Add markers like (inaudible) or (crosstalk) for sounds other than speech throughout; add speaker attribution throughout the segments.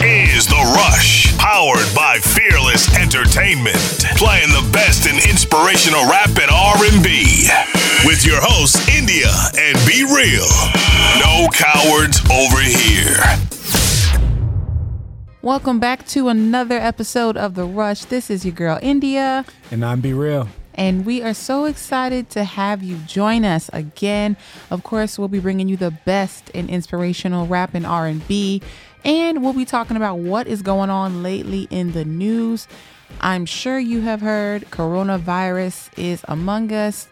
Speaker 1: is The Rush, powered by Fearless Entertainment, playing the best in inspirational rap and R&B. With your hosts India and Be Real. No cowards over here.
Speaker 2: Welcome back to another episode of The Rush. This is your girl India.
Speaker 3: And I'm Be Real
Speaker 2: and we are so excited to have you join us again. Of course, we'll be bringing you the best in inspirational rap and R&B, and we'll be talking about what is going on lately in the news. I'm sure you have heard coronavirus is among us.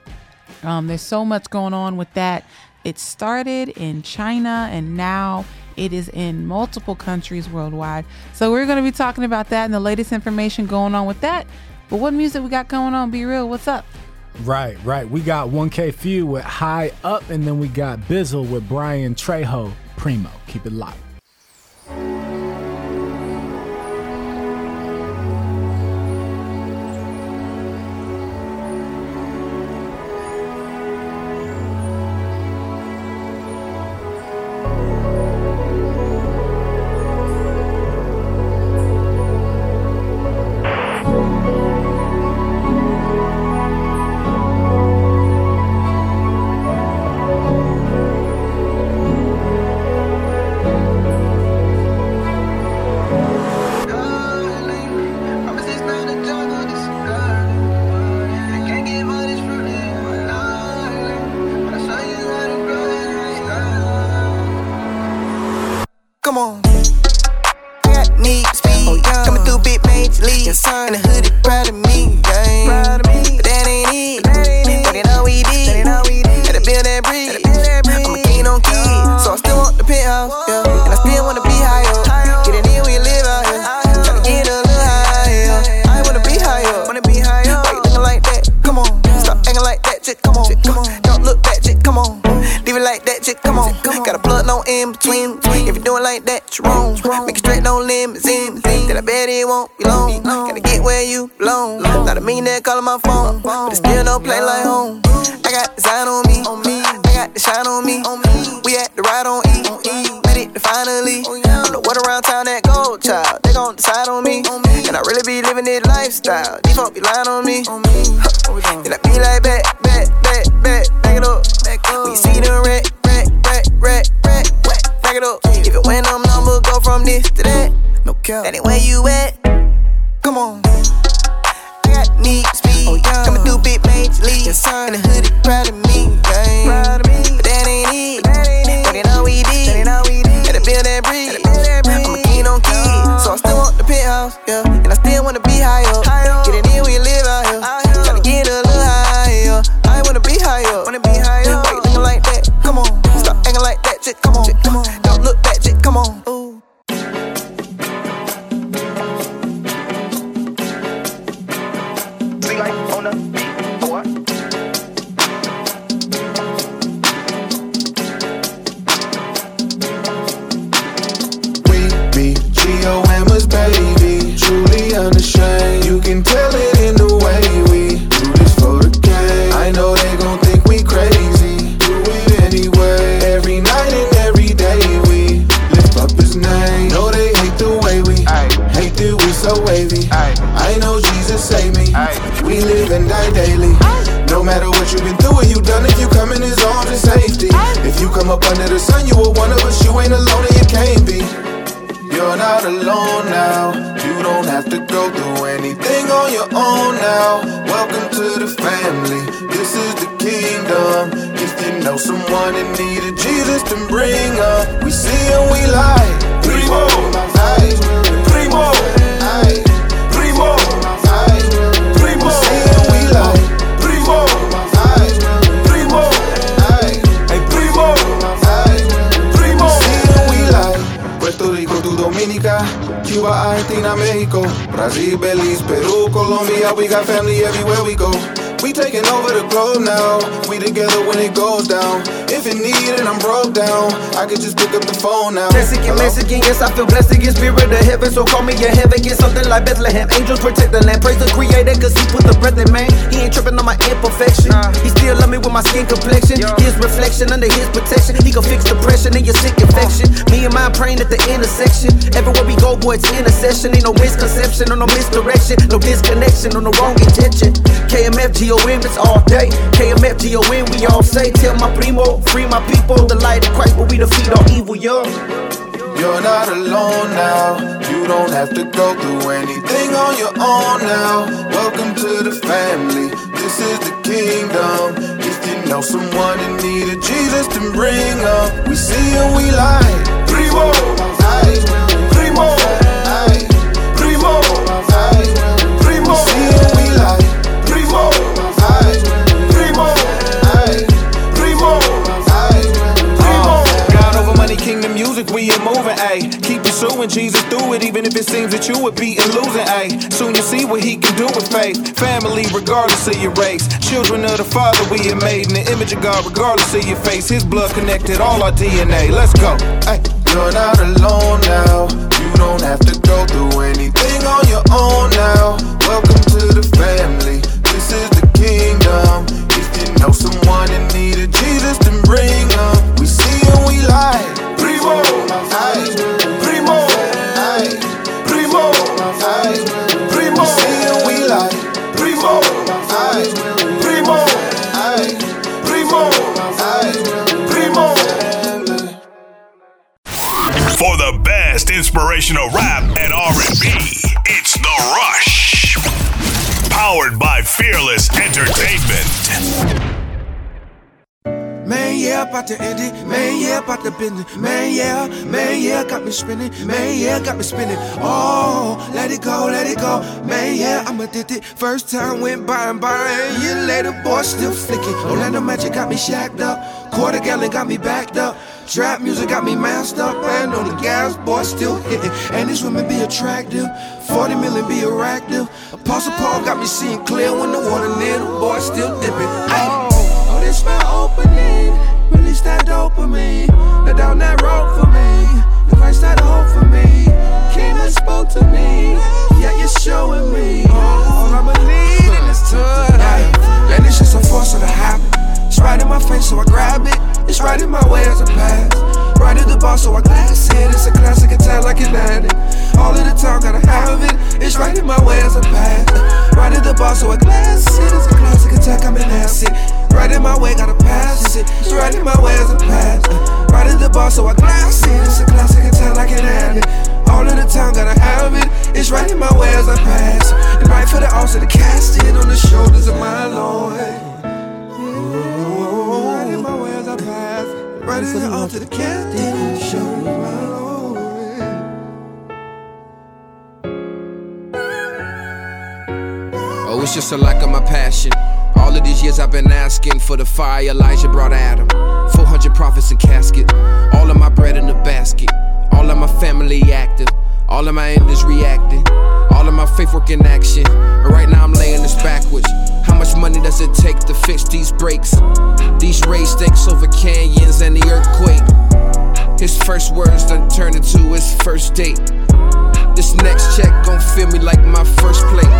Speaker 2: Um, there's so much going on with that. It started in China and now it is in multiple countries worldwide. So we're going to be talking about that and the latest information going on with that. But what music we got going on? B-Real. What's up?
Speaker 3: Right, right. We got 1K Phew with High Up, and then we got Bizzle with Bryann Trejo Primo. Keep it locked.
Speaker 4: Yes.
Speaker 3: where you blown. Not a millionaire calling my phone, but it's still no play like home. I got design on me, I got the shine on me. We at the ride on E, made it finally. I'm around town that gold child, they gon' decide on me. And I really be living this lifestyle, these folks be lying on me. And I be like, back, back, back, back, back it up. We see the red, rack, rack, rack, rack back it up. If it when them numbers go from this to that, no cap. That where you at. Come on. I got need speed. Oh, yeah. Coming through big major league. Yes, in the hoodie, proud of me. Yeah. Proud of
Speaker 5: so call me a heaven. Get something like Bethlehem. Angels protect the land. Praise the creator, cause he put the breath in man. He ain't tripping on my imperfection. He still love me with my skin complexion. His reflection under his protection. He can fix depression and your sick infection. Me and mind praying at the intersection. Everywhere we go, boy, it's intercession. Ain't no misconception or no misdirection, no disconnection or no wrong intention. KMF GOM, it's all day. KMF GOM, we all say, tell my primo, free my people, the light of Christ, but we defeat all evil, young.
Speaker 6: You're not alone now. You don't have to go through anything on your own now. Welcome to the family. This is the kingdom. If you know someone in need of Jesus, then bring up. We see and we lie. Primo, aye. Primo, we
Speaker 7: moving, ayy. Keep pursuing Jesus through it, even if it seems that you would be in losing, ayy. Soon you see what he can do with faith. Family, regardless of your race. Children of the Father, we are made in the image of God, regardless of your face. His blood connected all our DNA. Let's go.
Speaker 6: Ay, You're not alone now. You don't have to go through anything on your own now. Welcome to the family. This is the kingdom. If you know someone in need of Jesus, then bring them. We see and we lie. Primo, aye. Primo, aye. Primo, aye. Primo, see we lie. Primo, aye. Primo, aye. Primo, aye. Primo.
Speaker 1: For the best inspirational rap and R&B, it's The Rush. Powered by Fearless Entertainment.
Speaker 8: Man, yeah, about to end it. Man, yeah, about to bend it. Man, yeah, man, yeah, got me spinning. Man, yeah, got me spinning. Oh, let it go, let it go. Man, yeah, I'm addicted. First time went by and by, and year later, boy, still flicking. Orlando Magic got me shacked up. Quarter gallon got me backed up. Trap music got me masked up. And on the gas, boy, still hitting. And these women be attractive. 40 million be attractive. Apostle Paul got me seeing clear when the water near the boy, still dipping. Oh. Oh, this my Release that dopamine. Down that rope for me. The Christ that hope for me. Came and spoke to me. Yeah, you're showing me. All I'ma need in this time. And it's just a force of the habit. It's right in my face, so I grab it. It's right in my way as a pass. Right at the bar, so I glass it. It's a classic attack like an addict. All of the time, gotta have it. It's right in my way as a pass. Right at the bar, so I glass it. It's a classic attack, I'm an acid. Right in my way, gotta pass it. It's right in my way as a pass. Right at the bar, so I glass it. It's a classic attack like an addict. All of the time, gotta have it. It's right in my way as I pass. And right for the altar to cast it on the shoulders of my Lord. Right in the altar to cast it on the my.
Speaker 9: Oh, it's just a lack of my passion. All of these years I've been asking for the fire Elijah brought Adam. 400 prophets in casket. All of my bread in the basket. All of my family active. All of my enemies reacting. All of my faith work in action. And right now I'm laying this backwards. How much money does it take to fix these breaks? These rays stinks over canyons and the earthquake. His first words done turned into his first date. This next check gon' feel me like my first plate.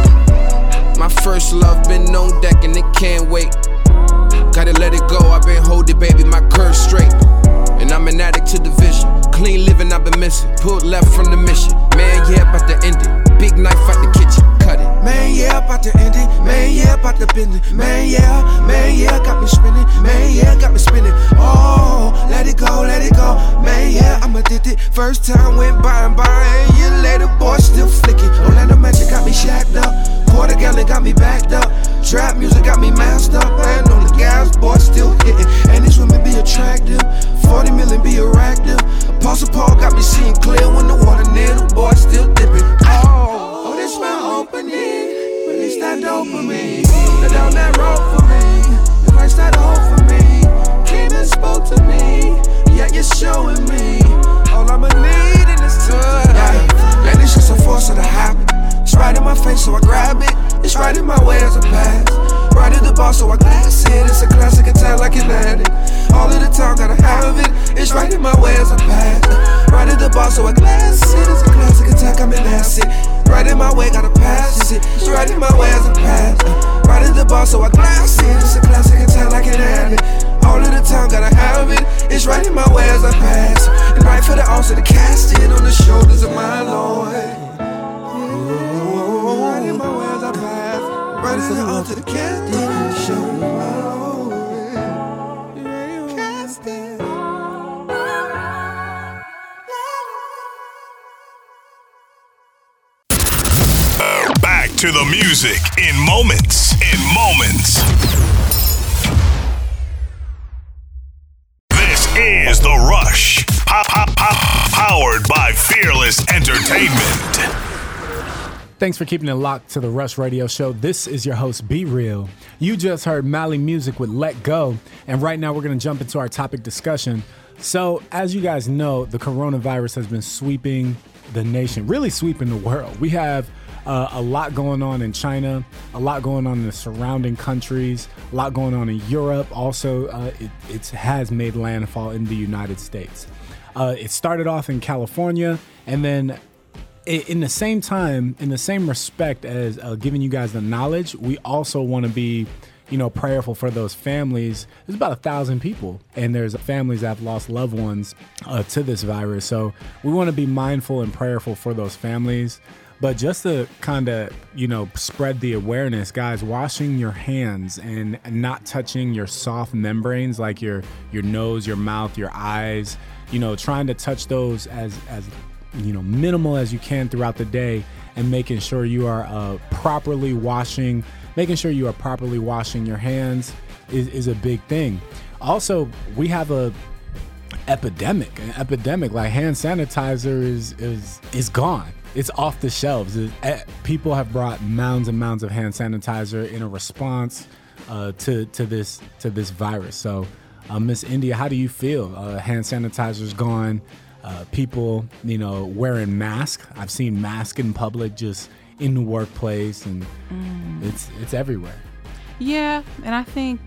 Speaker 9: My first love been on deck and it can't wait. Gotta let it go, I've been holding, baby, my curve straight. And I'm an addict to the vision. Clean living, I've been missing. Pulled left from the mission. Man, yeah, about to end it. Big knife out the kitchen, cut it.
Speaker 8: Man, yeah, about to end it. Man, yeah, about to bend it. Man, yeah, man, yeah, got me spinning. Man, yeah, got me spinning. Oh, let it go, let it go. Man, yeah, I'm addicted. First time went by and by, and year later, boy, still flicking. Orlando Magic got me shacked up. Quarter gallon got me backed up. Trap music got me masked up. And on the gas, boy, still hitting. And these women be attractive. 40 million be attractive. Apostle Paul got me seeing clear when the water near the boy, still dipping. Opening. Release that dopamine.
Speaker 4: Thanks for keeping it locked to the Rush Radio Show. This is your host, Be Real. You just heard Mali Music with Let Go, and right now we're going to jump into our topic discussion. So, as you guys know, the coronavirus has been sweeping the nation, really sweeping the world. We have uh, a lot going on in China, a lot going on in the surrounding countries, a lot going on in Europe. Also, uh, it, has made landfall in the United States. Uh, it started off in California, and then in the same time, in the same respect as uh, giving you guys the knowledge, we also want to be, you know, prayerful for those families. There's about a thousand people, and there's families that have lost loved ones uh, to this virus. So we want to be mindful and prayerful for those families. But just to kind of, you know, spread the awareness, guys, washing your hands and not touching your soft membranes like your your nose, your mouth, your eyes, you know, trying to touch those as as you know minimal as you can throughout the day and making sure you are uh, properly washing making sure you are properly washing your hands is, is a big thing. Also we have a epidemic an epidemic like hand sanitizer is is is gone. It's off the shelves. It- eh, people have brought mounds and mounds of hand sanitizer in a response uh, to to this to this virus. So uh, miss india how do you feel? Uh, hand sanitizer's gone uh, people, you know, wearing masks. I've seen masks in public, just in the workplace, and it's it's everywhere.
Speaker 2: Yeah, and I think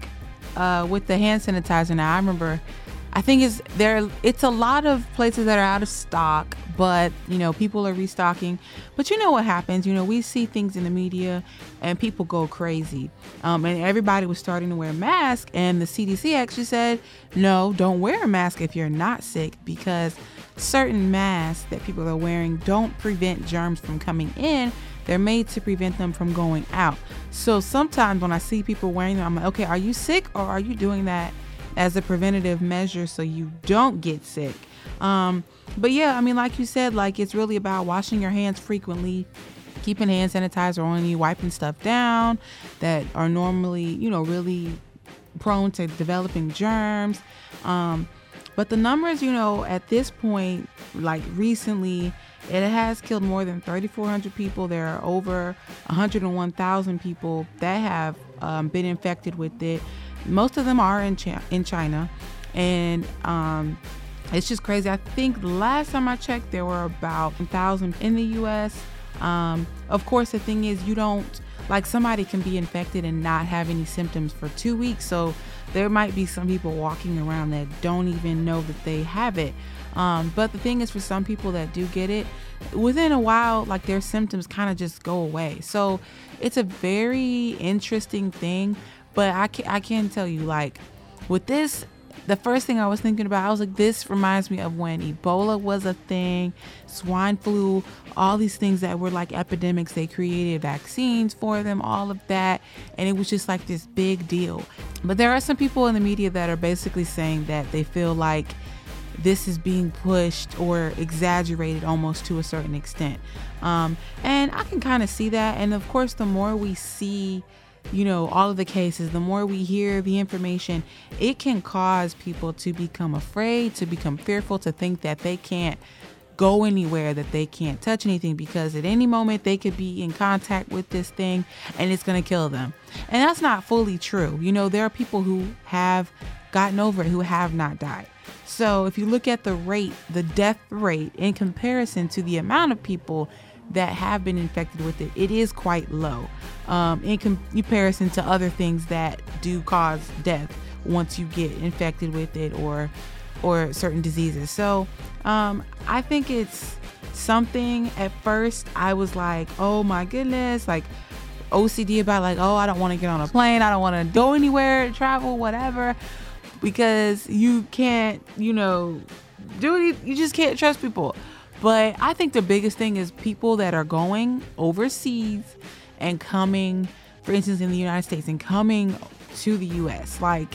Speaker 2: uh, with the hand sanitizer now, I remember. I think it's there. It's a lot of places that are out of stock, but you know people are restocking. But you know what happens? You know we see things in the media, and people go crazy. Um, and everybody was starting to wear masks, and the CDC actually said, no, don't wear a mask if you're not sick because certain masks that people are wearing don't prevent germs from coming in. They're made to prevent them from going out. So sometimes when I see people wearing them, I'm like, okay, are you sick or are you doing that as a preventative measure so you don't get sick? Um, but yeah, I mean, like you said, like it's really about washing your hands frequently, keeping hand sanitizer on you, wiping stuff down that are normally, you know, really prone to developing germs. Um, but the numbers, you know, at this point, like recently, it has killed more than 3,400 people. There are over 101,000 people that have um, been infected with it. Most of them are in in China, and um, it's just crazy. I think last time I checked, there were about 1,000 in the U.S. Um, of course, the thing is, you don't like somebody can be infected and not have any symptoms for two weeks. So there might be some people walking around that don't even know that they have it. Um, but the thing is, for some people that do get it, within a while, like their symptoms kind of just go away. So it's a very interesting thing. But I can, I can tell you, like, with this, the first thing I was thinking about, I was like, this reminds me of when Ebola was a thing, swine flu, all these things that were like epidemics. They created vaccines for them, all of that. And it was just like this big deal. But there are some people in the media that are basically saying that they feel like this is being pushed or exaggerated almost to a certain extent. Um, and I can kind of see that. And of course, the more we see, you know, all of the cases, the more we hear the information, it can cause people to become afraid, to become fearful, to think that they can't go anywhere, that they can't touch anything because at any moment they could be in contact with this thing and it's going to kill them. And that's not fully true. You know, there are people who have gotten over it who have not died. So if you look at the rate, the death rate in comparison to the amount of people that have been infected with it, it is quite low um, in com- comparison to other things that do cause death once you get infected with it or or certain diseases. So um, I think it's something. At first, I was like, oh my goodness, like OCD about like, oh, I don't want to get on a plane, I don't want to go anywhere, travel, whatever, because you can't, you know, dude, you just can't trust people. But I think the biggest thing is people that are going overseas and coming, for instance, in the United States and coming to the US. Like,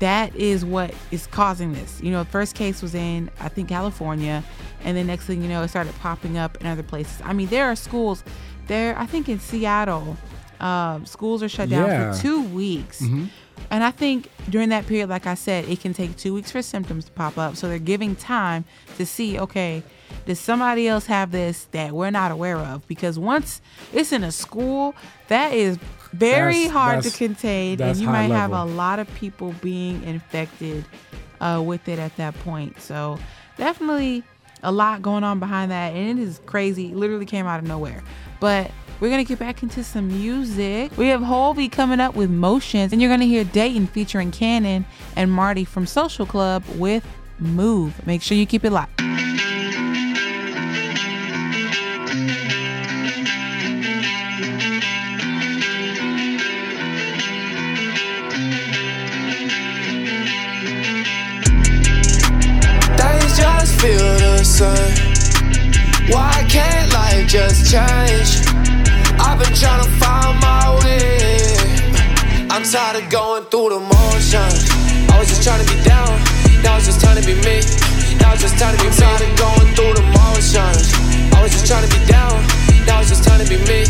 Speaker 2: that is what is causing this. You know, the first case was in, I think, California. And then next thing you know, it started popping up in other places. I mean, there are schools there, I think in Seattle, um, schools are shut down
Speaker 4: Yeah.
Speaker 2: for two weeks.
Speaker 4: Mm-hmm.
Speaker 2: And I think during that period, like I said, it can take two weeks for symptoms to pop up. So they're giving time to see, okay, does somebody else have this that we're not aware of? Because once it's in a school, that is very
Speaker 4: That's-
Speaker 2: hard to contain, and you might have a lot of people being infected uh, with it at that point. So definitely a lot going on behind that, and it is crazy. It literally came out of nowhere. But we're gonna get back into some music. We have Hulvey coming up with Motions, and you're gonna hear Datin featuring Canon and Marty from Social Club with Move. Make sure you keep it locked.
Speaker 7: Life just change? I've been trying to find my way. I'm tired of going through the motions. I was just trying to be down. Now it's just time to be me. Now it's just time to be me. Tired of going through the motions. I was just trying to be down. Now it's just time to be me.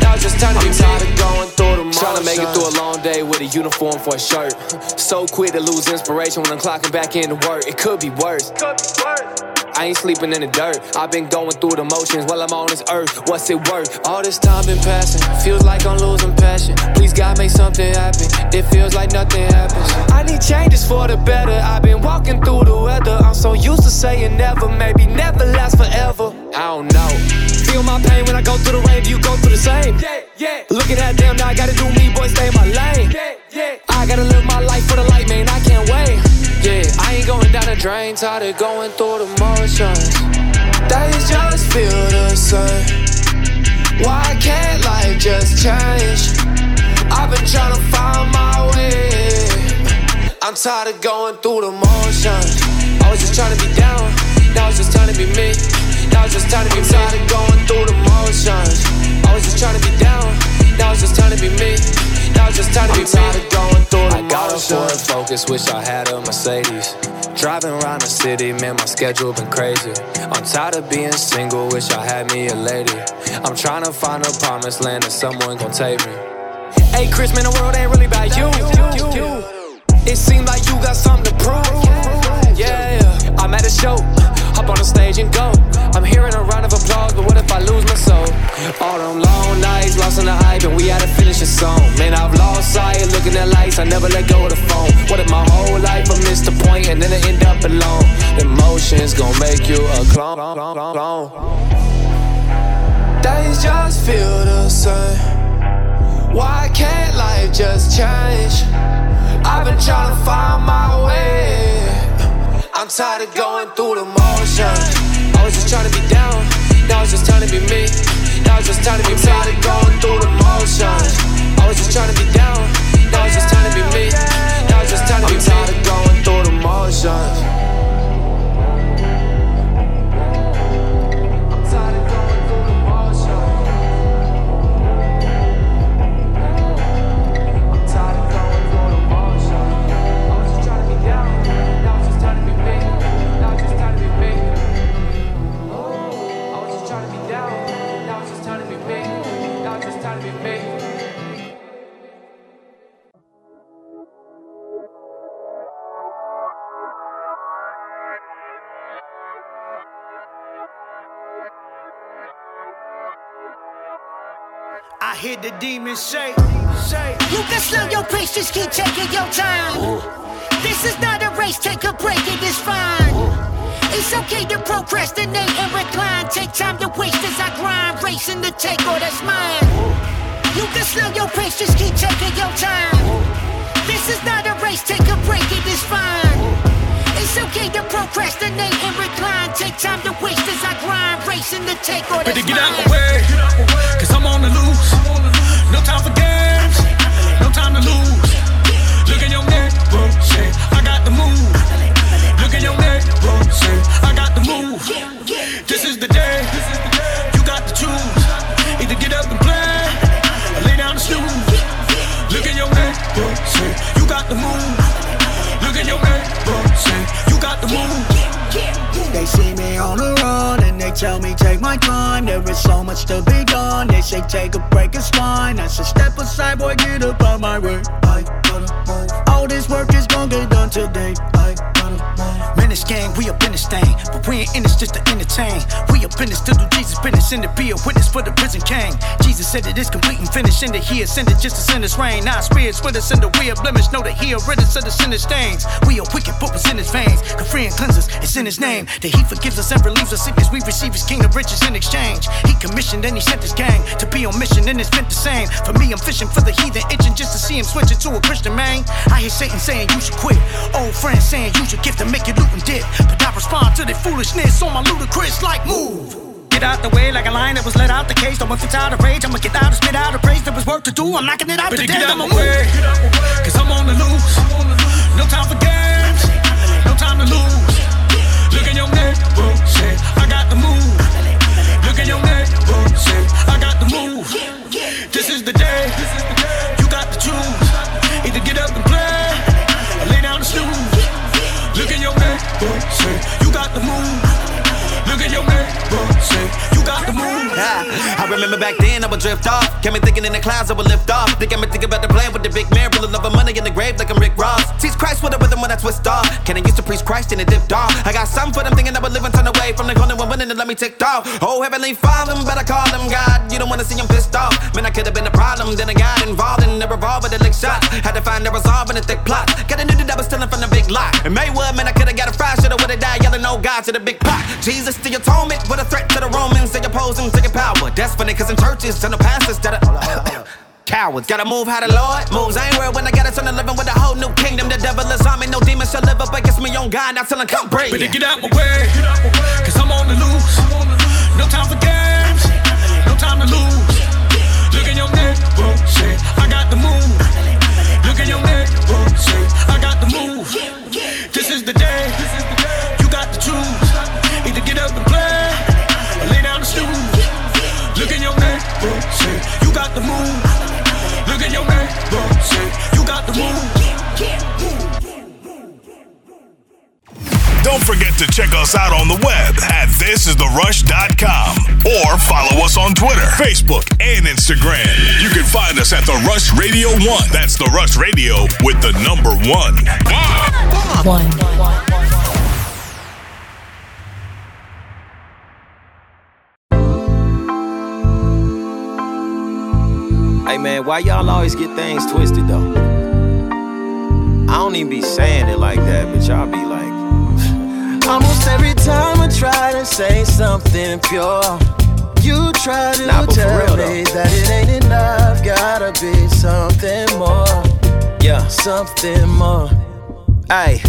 Speaker 7: Now it's just time to be
Speaker 10: I'm
Speaker 7: me.
Speaker 10: tired of going through the motions.
Speaker 7: Trying to make it through a
Speaker 10: long day with a uniform for a shirt. So quick to lose inspiration when I'm clocking back into work. It could be worse. I ain't sleeping in the dirt. I've been going through the motions while I'm on this earth. What's it worth? All this time been passing. Feels like I'm losing passion. Please God make something happen. It feels like nothing happens. I need changes for the better. I've been walking through the weather. I'm so used to saying never, maybe never last forever. I don't know. Feel my pain when I go through the rain. Do you go through the same? Yeah, yeah. Looking at them now, I gotta do me, boy, stay in my lane. Yeah, yeah. I gotta live my life for the light, man. I can't wait. Yeah, I ain't going down the drain, tired of going through the motions. Days just feel the same. Why can't life just change? I've been trying to find my way. I'm tired of going through the motions. I was just trying to be down, now it's just time to be me. Now it's just time to be. Tired of going through the motions. I was just trying to be down, now it's just time to be me. Now it's just time to be. Tired of going through the I got a Ford Focus, wish I had a Mercedes. Driving around the city, man, my schedule been crazy. I'm tired of being single, wish I had me a lady. I'm trying to find a promised land that someone gon' take me. Hey, Chris, man, the world ain't really about you. It seems like you got something to prove. Yeah, I'm at a show, hop on the stage and go. I'm hearing a round of applause, but what if I lose my soul? All them long nights, lost in the hype, and we had to finish a song. Man, I've lost sight, looking at lights, I never let go of the phone. What if my whole life I missed the point and then I end up alone? Emotions gon' make you a clone. clone, clone, clone. Days just feel the same. Why can't life just change? I've been trying to find my way. I'm tired of going through the motions. I was just trying to be down, now it's just time to be me. Now it's just time to be me. Tired of going through the motions. I was just trying to be down, the
Speaker 11: demons say, say. You can slow your pace, just keep taking your time. Oh. This is not a race, take a break, it is fine. Oh. It's okay to procrastinate and recline. Take time to waste as I grind, racing to take all that's mine. Oh. You can slow your pace, just keep taking your time. This is not a race, take a break, it is fine. It's okay to procrastinate and recline. Take time to waste as I grind, racing to take all that's
Speaker 12: Better get out the way, no time for games, no time to lose. Look at your neck, I got the move. Look your I got
Speaker 11: the. This is the day, you got to choose. Either get up and play, or lay down and snooze. Look your you got the. Tell me take my time. There is so much to be done. They say take a break, it's fine. I said step aside, boy, get up on my way. I gotta move. All this work is gonna get done today. I gotta move. Menace gang, we up in this thing, but we ain't in this just to entertain. We up in this to do Jesus business and to be a witness for the prison king. Jesus said it is complete and finished, and that He ascended just to send us rain. Now spirits with us in the we are blemish, know that He a rid us of the sinner stains. We are wicked, but what's in His veins? Can free and cleanse us, it's in His name. That He forgives us and relieves us sickness. We receive His kingdom riches in exchange. He commissioned and He sent His gang to be on mission, and it's meant the same. For me, I'm fishing for the heathen, itching just to see him switch it to a Christian man. I hear Satan saying you should quit. Old friends saying use your gift to make you loot and dip. But I respond to their foolishness on my ludicrous like move. Get out the way like a lion that was let out the cage. Don't if it's out of rage, I'ma get out and spit out a praise. There was work to do, I'm knocking it out
Speaker 12: Better
Speaker 11: today.
Speaker 12: get out
Speaker 11: I'ma
Speaker 12: my way, cause I'm on the loose. No time for games, no time to lose. Look in your neck, shit, I got the move. Look in your neck, shit, I got the move. This is the day, you got to choose. Move.
Speaker 5: I remember back then I would drift off. Got me thinking in the clouds I would lift off. Got me thinking about the plan with the big man. Love of money in the grave like I'm Rick Ross. Teach Christ with a rhythm when I twist off. Can I used to preach Christ and it dipped off? I got some for them thinking I would live and turn away from the corner when winning and let me tick off. Oh, Heavenly Father, better call him God. You don't wanna see him pissed off. Man, I could have been a problem. Then I got involved in the revolver that lick shot. Had to find the resolve in the thick plot. Got a new that I was stealing from the big lot. And Maywood, man, I could have got a fry. Shoulda would've died yelling, oh God, to the big pot. Jesus, the atonement. What a threat to the Romans. They to your power. That's funny, cause in churches, and the pastors that are. (coughs) Cowards gotta move how the Lord moves. I ain't worried when I got a son of living with a whole new kingdom. The devil is on me, no demon shall live up against me on God. Now tell him come break.
Speaker 12: Better get out my way, cause I'm on the loose. No time for games, no time to lose. Look in your neck, shit, I got the move. Look in your neck, shit, I got the move. This is the day,
Speaker 1: Don't forget to check us out on the web at thisistherush.com or follow us on Twitter, Facebook, and Instagram. You can find us at The Rush Radio 1. That's The Rush Radio with the number one.
Speaker 13: Hey man, why y'all always get things twisted though? I don't even be saying it like that, but y'all be like,
Speaker 14: Almost every time I try to say something pure, you try to
Speaker 13: Nah,
Speaker 14: tell
Speaker 13: real,
Speaker 14: me that it ain't enough. Gotta be something more.
Speaker 13: Yeah.
Speaker 14: Something more.
Speaker 13: Hey,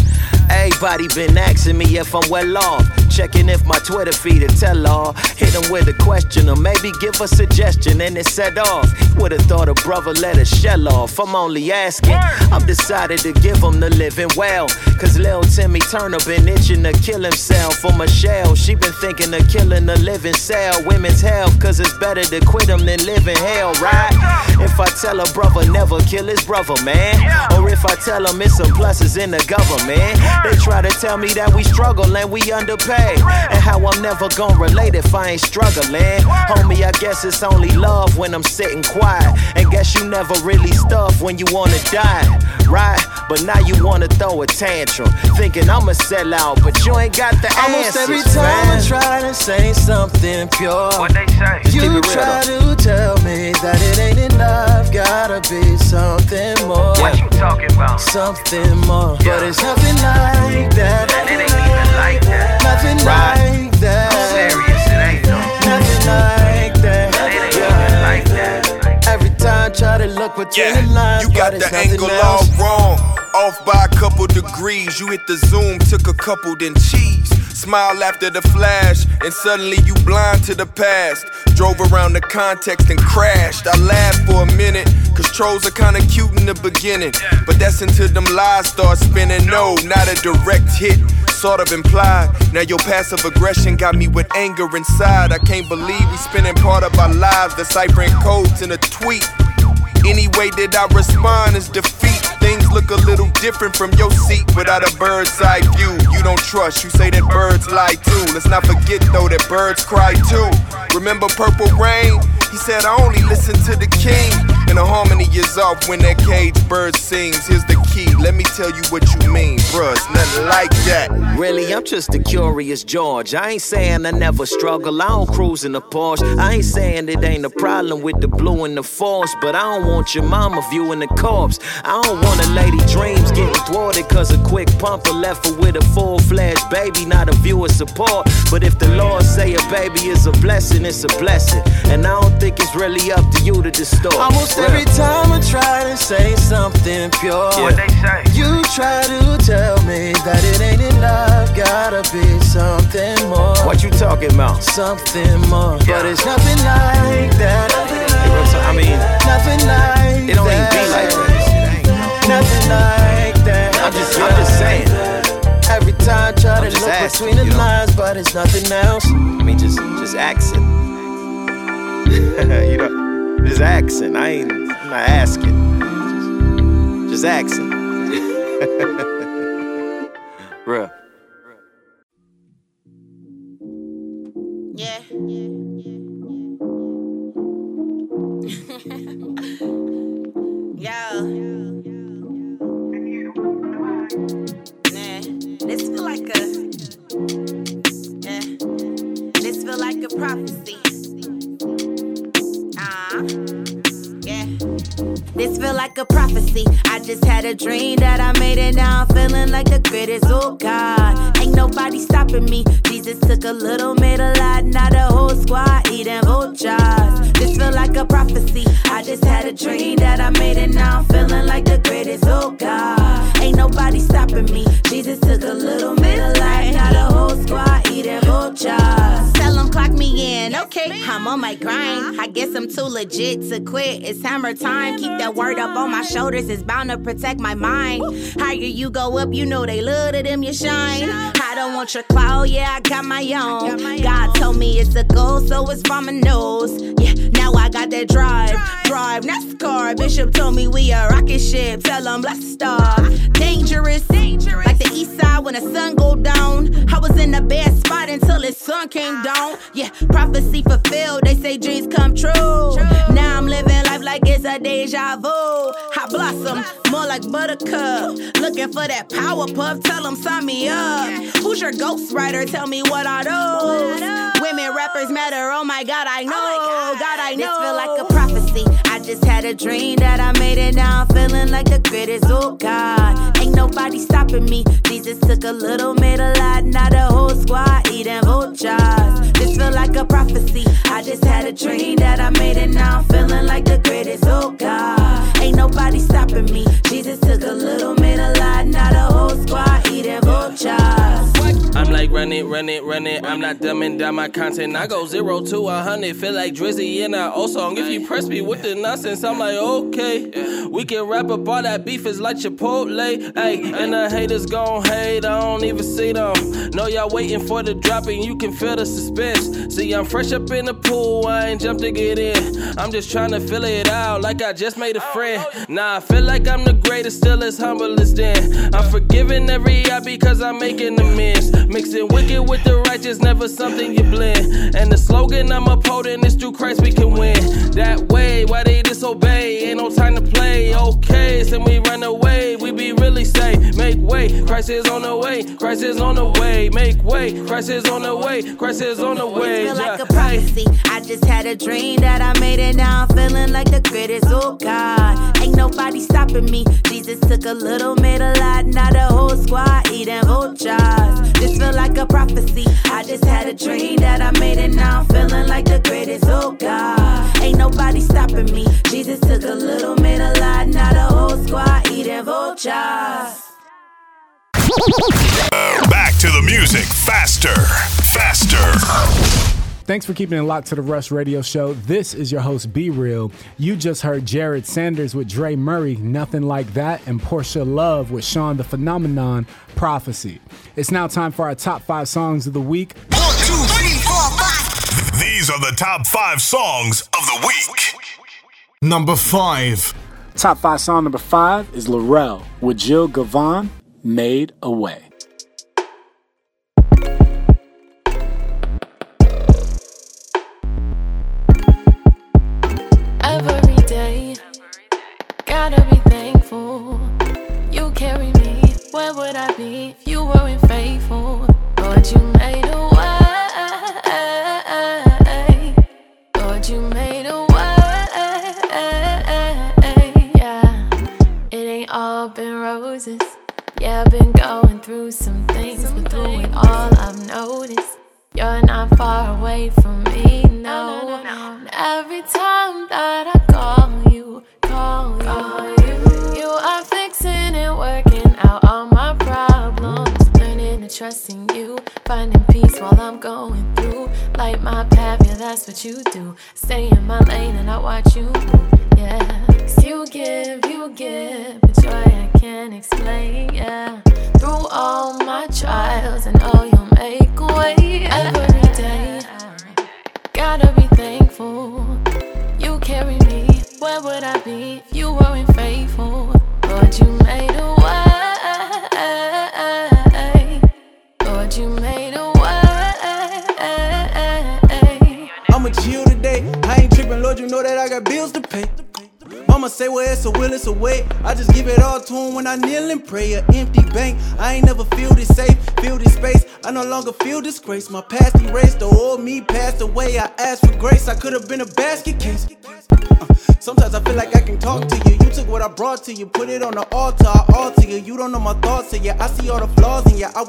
Speaker 13: everybody been asking me if I'm well off. Checking if my Twitter feed a tell all. Hit them with a question or maybe give a suggestion and it set off. Would've thought a brother let a shell off. I'm only asking. I've decided to give him the living well. Cause Lil Timmy Turner been itching to kill himself. For Michelle, she been thinking of killing the living cell. Women's health, cause it's better to quit them than live in hell, right? If I tell a brother never kill his brother, man. Or if I tell him it's some pluses in the government. They try to tell me that we struggle and we underpaid. And how I'm never gonna relate if I ain't struggling. Homie, I guess it's only love when I'm sitting quiet. And guess you never really stuff when you wanna die, right? But now you wanna throw a tantrum. Thinking I'ma sell out, but you ain't got the
Speaker 14: Almost
Speaker 13: answers.
Speaker 14: every time
Speaker 13: man.
Speaker 14: I try to say something pure,
Speaker 13: What they say?
Speaker 14: You try to tell me that it ain't enough. Gotta be something more.
Speaker 13: What you talking about?
Speaker 14: Something more, but it's nothing like that.
Speaker 13: it ain't even like that.
Speaker 14: Nothing
Speaker 13: Right.
Speaker 14: like that.
Speaker 13: Serious, it ain't though.
Speaker 14: Nothing like try to look between the lines,
Speaker 15: You got the angle
Speaker 14: else.
Speaker 15: all wrong. Off by a couple degrees. You hit the zoom, took a couple, then cheese. Smile after the flash, and suddenly you blind to the past. Drove around the context and crashed. I laughed for a minute, cause trolls are kinda cute in the beginning. But that's until them lies start spinning. No, not a direct hit, sort of implied. Now your passive aggression got me with anger inside. I can't believe we spending part of our lives deciphering codes in a tweet. Any way that I respond is defeat. Things look a little different from your seat without a bird's eye view. You don't trust, you say that birds lie too. Let's not forget though that birds cry too. Remember Purple Rain? He said, I only listen to the king. And the harmony is off when that cage bird sings. Here's the key, let me tell you what you mean, bruh. It's nothing like that.
Speaker 13: Really, I'm just a curious George. I ain't saying I never struggle. I don't cruise in the Porsche. I ain't saying it ain't a problem with the blue and the force. But I don't want your mama viewing the corpse. I don't want a lady dreams getting thwarted cause a quick pumper left her with a full fledged baby, not a viewer support. But if the Lord say a baby is a blessing, it's a blessing. And I don't think it's really up to you to distort.
Speaker 14: Almost
Speaker 13: Real.
Speaker 14: every time I try to say something pure, yeah.
Speaker 13: What they say?
Speaker 14: you try to tell me that it ain't enough. Gotta be something more.
Speaker 13: What you talking about?
Speaker 14: Something more. But it's nothing like that.
Speaker 13: I mean,
Speaker 14: nothing like that.
Speaker 13: it don't even be like that.
Speaker 14: Nothing like that.
Speaker 13: I'm just, I'm just saying.
Speaker 14: Every time try
Speaker 13: I'm
Speaker 14: to look
Speaker 13: asking,
Speaker 14: between the
Speaker 13: you know?
Speaker 14: lines, but it's nothing else.
Speaker 13: I mean, just, just accent. (laughs) you know, just accent. I ain't, I'm not asking. Just, just accent. Real.
Speaker 16: Yeah. Yeah, yeah, yeah. Yo. Nah, this feel like a. Yeah. This feel like a prophecy. This feel like a prophecy. I just had a dream that I made oh it. Now I'm feeling like the greatest. Oh God, ain't nobody stopping me. Jesus took a little, made a lot. Now the whole squad eating vultures. This feel like a prophecy. I just had a dream that I made it. Now I'm feeling like the greatest. Oh God, ain't nobody stopping me. Jesus took a little, made a lot. Now the whole squad eating vultures. Clock me in. Okay, I'm on my grind. I guess I'm too legit to quit. It's hammer time. Keep that word up on my shoulders. It's bound to protect my mind. Higher you go up, you know they love to them you shine. I don't want your cloud, yeah, I got my own. God told me it's a goal, so it's from my nose. Yeah, now I got that drive. Drive, NASCAR. Bishop told me we a rocket ship. Tell them let's start. Dangerous, dangerous. Like the east side when the sun go down. I was in a bad spot until the sun came down. Yeah, prophecy fulfilled. They say dreams come true. Now I'm living life like it's a deja vu. I blossom more like buttercup. Looking for that power puff. Tell them sign me up. Who's your ghostwriter? Tell me what are those? Women rappers matter. Oh my God, I know. God, I know. This feel like a prophecy. I just had a dream that I made it. Now I'm feeling like the greatest. Oh God, ain't nobody stopping me. Jesus took a little, like a prophecy. I just had a dream that I
Speaker 17: run it, run it, run it. I'm not dumbing down my content. I go zero to a hundred, feel like Drizzy in our old song. If you press me with the nonsense, I'm like okay. We can rap up all that beef is like Chipotle. Hey, and the haters gon' hate. I don't even see them. Know y'all waiting for the drop and you can feel the suspense. See, I'm fresh up in the pool. I ain't jumped to get in. I'm just trying to fill it out like I just made a friend. Nah, I feel like I'm the greatest, still as humble as then. I'm forgiving every eye because I'm making amends. Mixing wicked with the righteous, never something you blend. And the slogan I'm upholding is through Christ we can win. That way, why they disobey? Ain't no time to play. Okay, so we run away. We be really safe. Make way, Christ is on the way. Christ is on the way. Make way, Christ is on the way. Christ is on the way.
Speaker 16: Feel like a prophecy. I just had a dream that I made it. Now I'm feeling like the greatest. Oh God, ain't nobody stopping me. Jesus took a little, made a lot. Now the whole squad eating vultures. This feel like a prophecy. I just had a dream that I made it. Now I'm feeling like the greatest. Oh God, ain't nobody stopping me. Jesus took a little, made a lot. Now the whole squad eating vultures.
Speaker 1: Back to the music faster, faster.
Speaker 4: Thanks for keeping it locked to the Rush Radio Show. This is your host, Be Real. You just heard Jered Sanders with Dre Murray, Nothing Like That, and Porsha Love with Shon the Phenomenon, Prophecy. It's now time for our top five songs of the week.
Speaker 1: One, two, three, four, five. These are the top five songs of the week.
Speaker 18: Number five.
Speaker 4: Top five song number five is Larell with Jill Govan, Made
Speaker 18: a Way.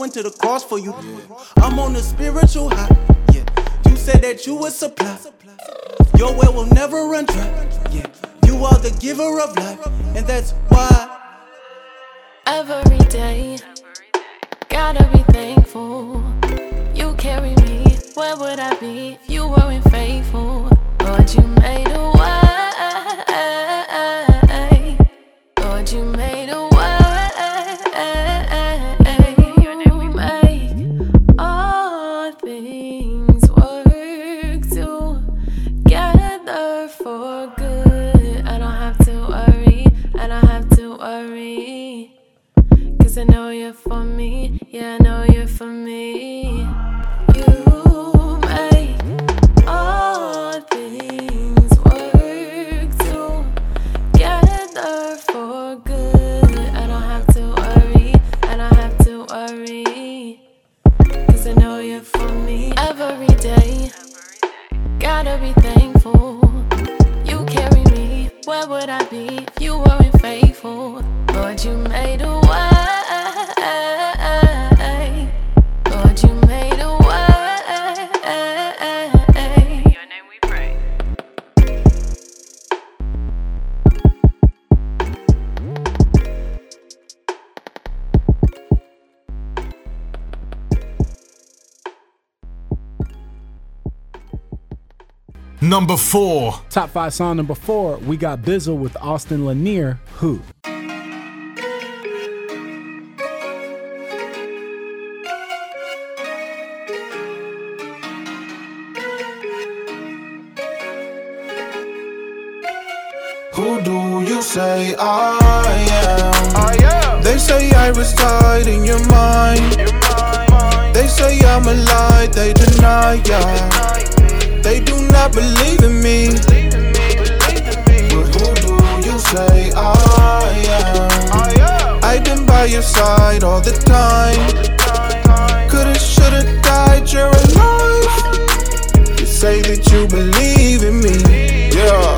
Speaker 19: went to the cross for you. Yeah. I'm on a spiritual high. Yeah. You said that you would supply.
Speaker 4: number four. Top five song number four, we got Bizzle with Austin Lanier, Who.
Speaker 6: Who do you say I am? I am. They say I reside in your mind. Mind. They say I'm a lie, they deny, ya. They do not believe in me. But who do you say I am? I've been by your side all the time. Coulda, shoulda died, you're alive. You say that you believe in me. Yeah.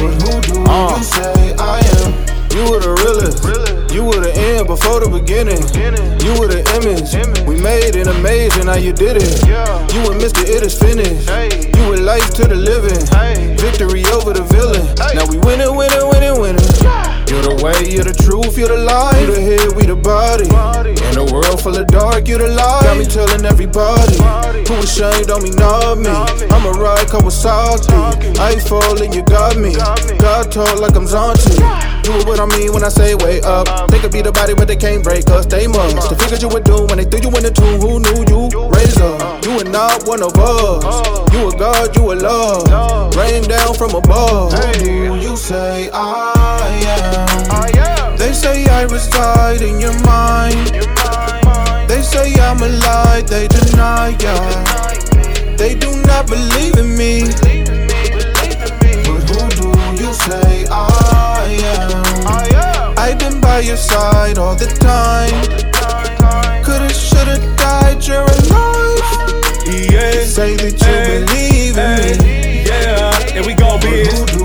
Speaker 6: But who do uh. you say I am? You were the realest. You were the end before the beginning. You were the image. We made it amazing how you did it. You were Mr. It is finished. You were life to the living. Victory over the villain. Now we winning, winning, winning, winning. You're the way, you're the truth, you're the light. You the head, we the body. In a world full of dark, you the light. Got me telling everybody who ashamed don't mean not me. I'm a ride Kawasaki. I fall and you got me. God talk like I'm Zanti. Do what I mean when I say way up. They could be the body, but they can't break us. They must. The figures you would do when they threw you in the tomb. Who knew you? Raise up. You were not one of us. Oh. You a God, you a love. Rain down from above. Who do you say I am? They say I reside in your mind. They say I'm a lie, they deny ya. They do not believe in me. But who do you say I am? I've been by your side all the time. Coulda, shoulda died, you're alive.
Speaker 20: Yeah.
Speaker 6: Say that you
Speaker 20: Hey,
Speaker 6: believe in
Speaker 20: hey,
Speaker 6: me.
Speaker 20: Yeah, there we go, biz.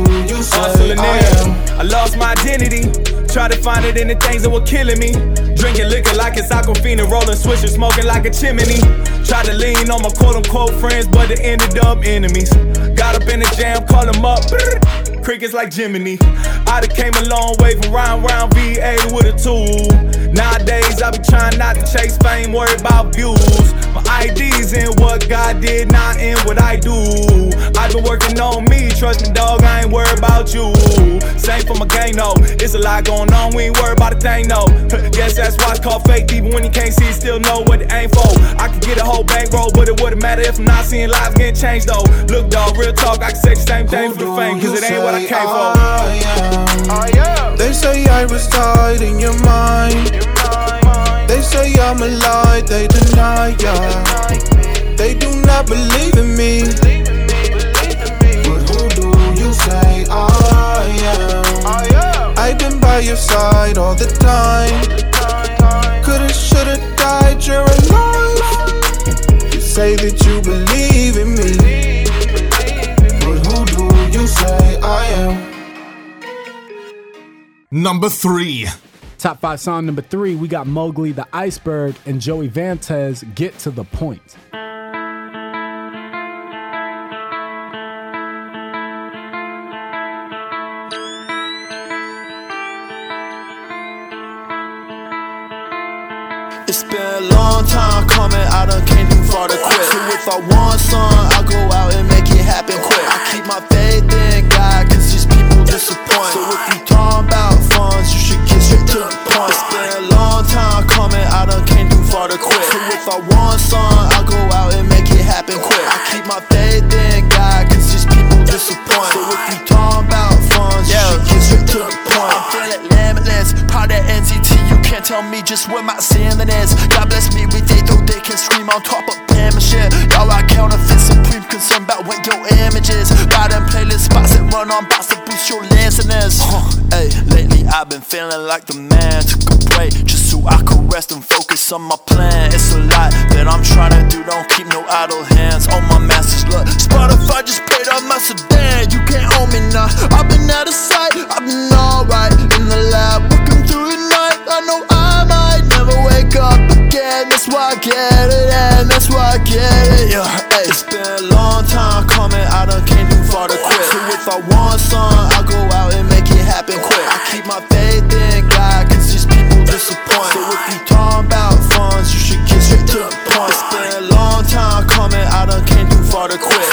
Speaker 20: Lost my identity. Tried to find it in the things that were killing me. Drinking liquor like it's Aquafina, rolling swisher, smoking like a chimney. Tried to lean on my quote unquote friends, but they ended up enemies. Got up in the jam, call them up. Crickets like Jiminy. I done came a long way from round round VA with a tool. Nowadays, I be trying not to chase fame, worry about views. My ID's in what God did, not in what I do. I've been working on me, trust me, dog, I ain't worried about you. Same for my gang, though. It's a lot going on, we ain't worried about a thing, though. (laughs) Guess that's why it's called fake, even when you can't see, still know what it ain't for. I could get a whole bankroll, but it wouldn't matter if I'm not seeing lives getting changed, though. Look, dog, real talk, I can say the same thing for the fame, cause it ain't what I came for.
Speaker 6: They say I reside in your mind. They say I'm a lie, they deny ya. They do not believe in me. But who do you say I am? I've been by your side all the time. Coulda, shoulda died, you're alive. You say that you believe in me. But who do you say I am?
Speaker 4: Number three. Top five song number three, we got Mogli the Iceburg and Joey Vantes Get to the Point.
Speaker 7: It's been a long time coming, I done came too far to quit. So if I want some, I go out and make it happen quick. I keep my faith in God, cause these people disappoint. So too to quit. So if I want some, I go out and make it happen quick. I keep my faith in God, cause these people disappoint. So if you talking about funds, you should get straight to the point. I'm feeling limitless, part of NCT, you can't tell me just where my ceiling is. God bless me with it, though they can scream on top of penmanship. Y'all are counterfeit supreme, concerned them playlist spots that run on bots to boost your listeners. Huh, Hey, lately I've been feeling like the man took a break just so I could rest and focus on my plan. It's a lot that I'm trying to do, don't keep no idle hands on my masters. Look, Spotify just paid off my sedan. You can't own me now. I've been out of sight, I've been alright in the lab, working through the night. I know I might never wake up again. That's why I get it, and that's why I get it. Yeah, far to quit. So if I want some, I go out and make it happen quick. I keep my faith in God, cause these people disappoint. So if you talking about funds, you should get straight to the point. It's been a long time coming, I done came too far to quit.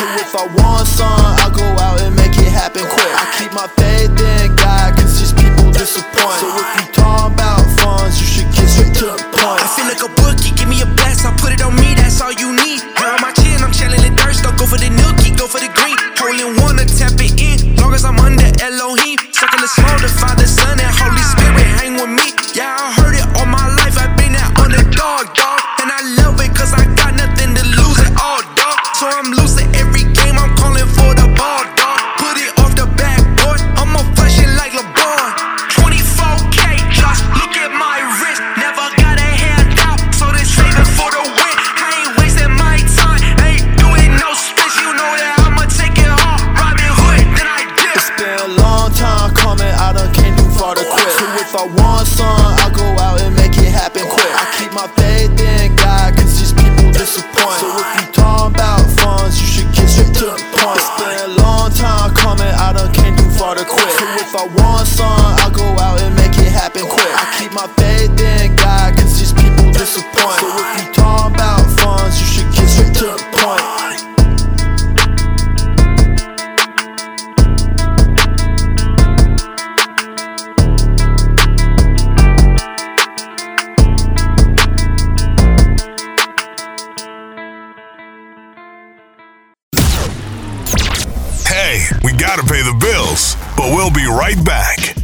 Speaker 1: We'll be right back.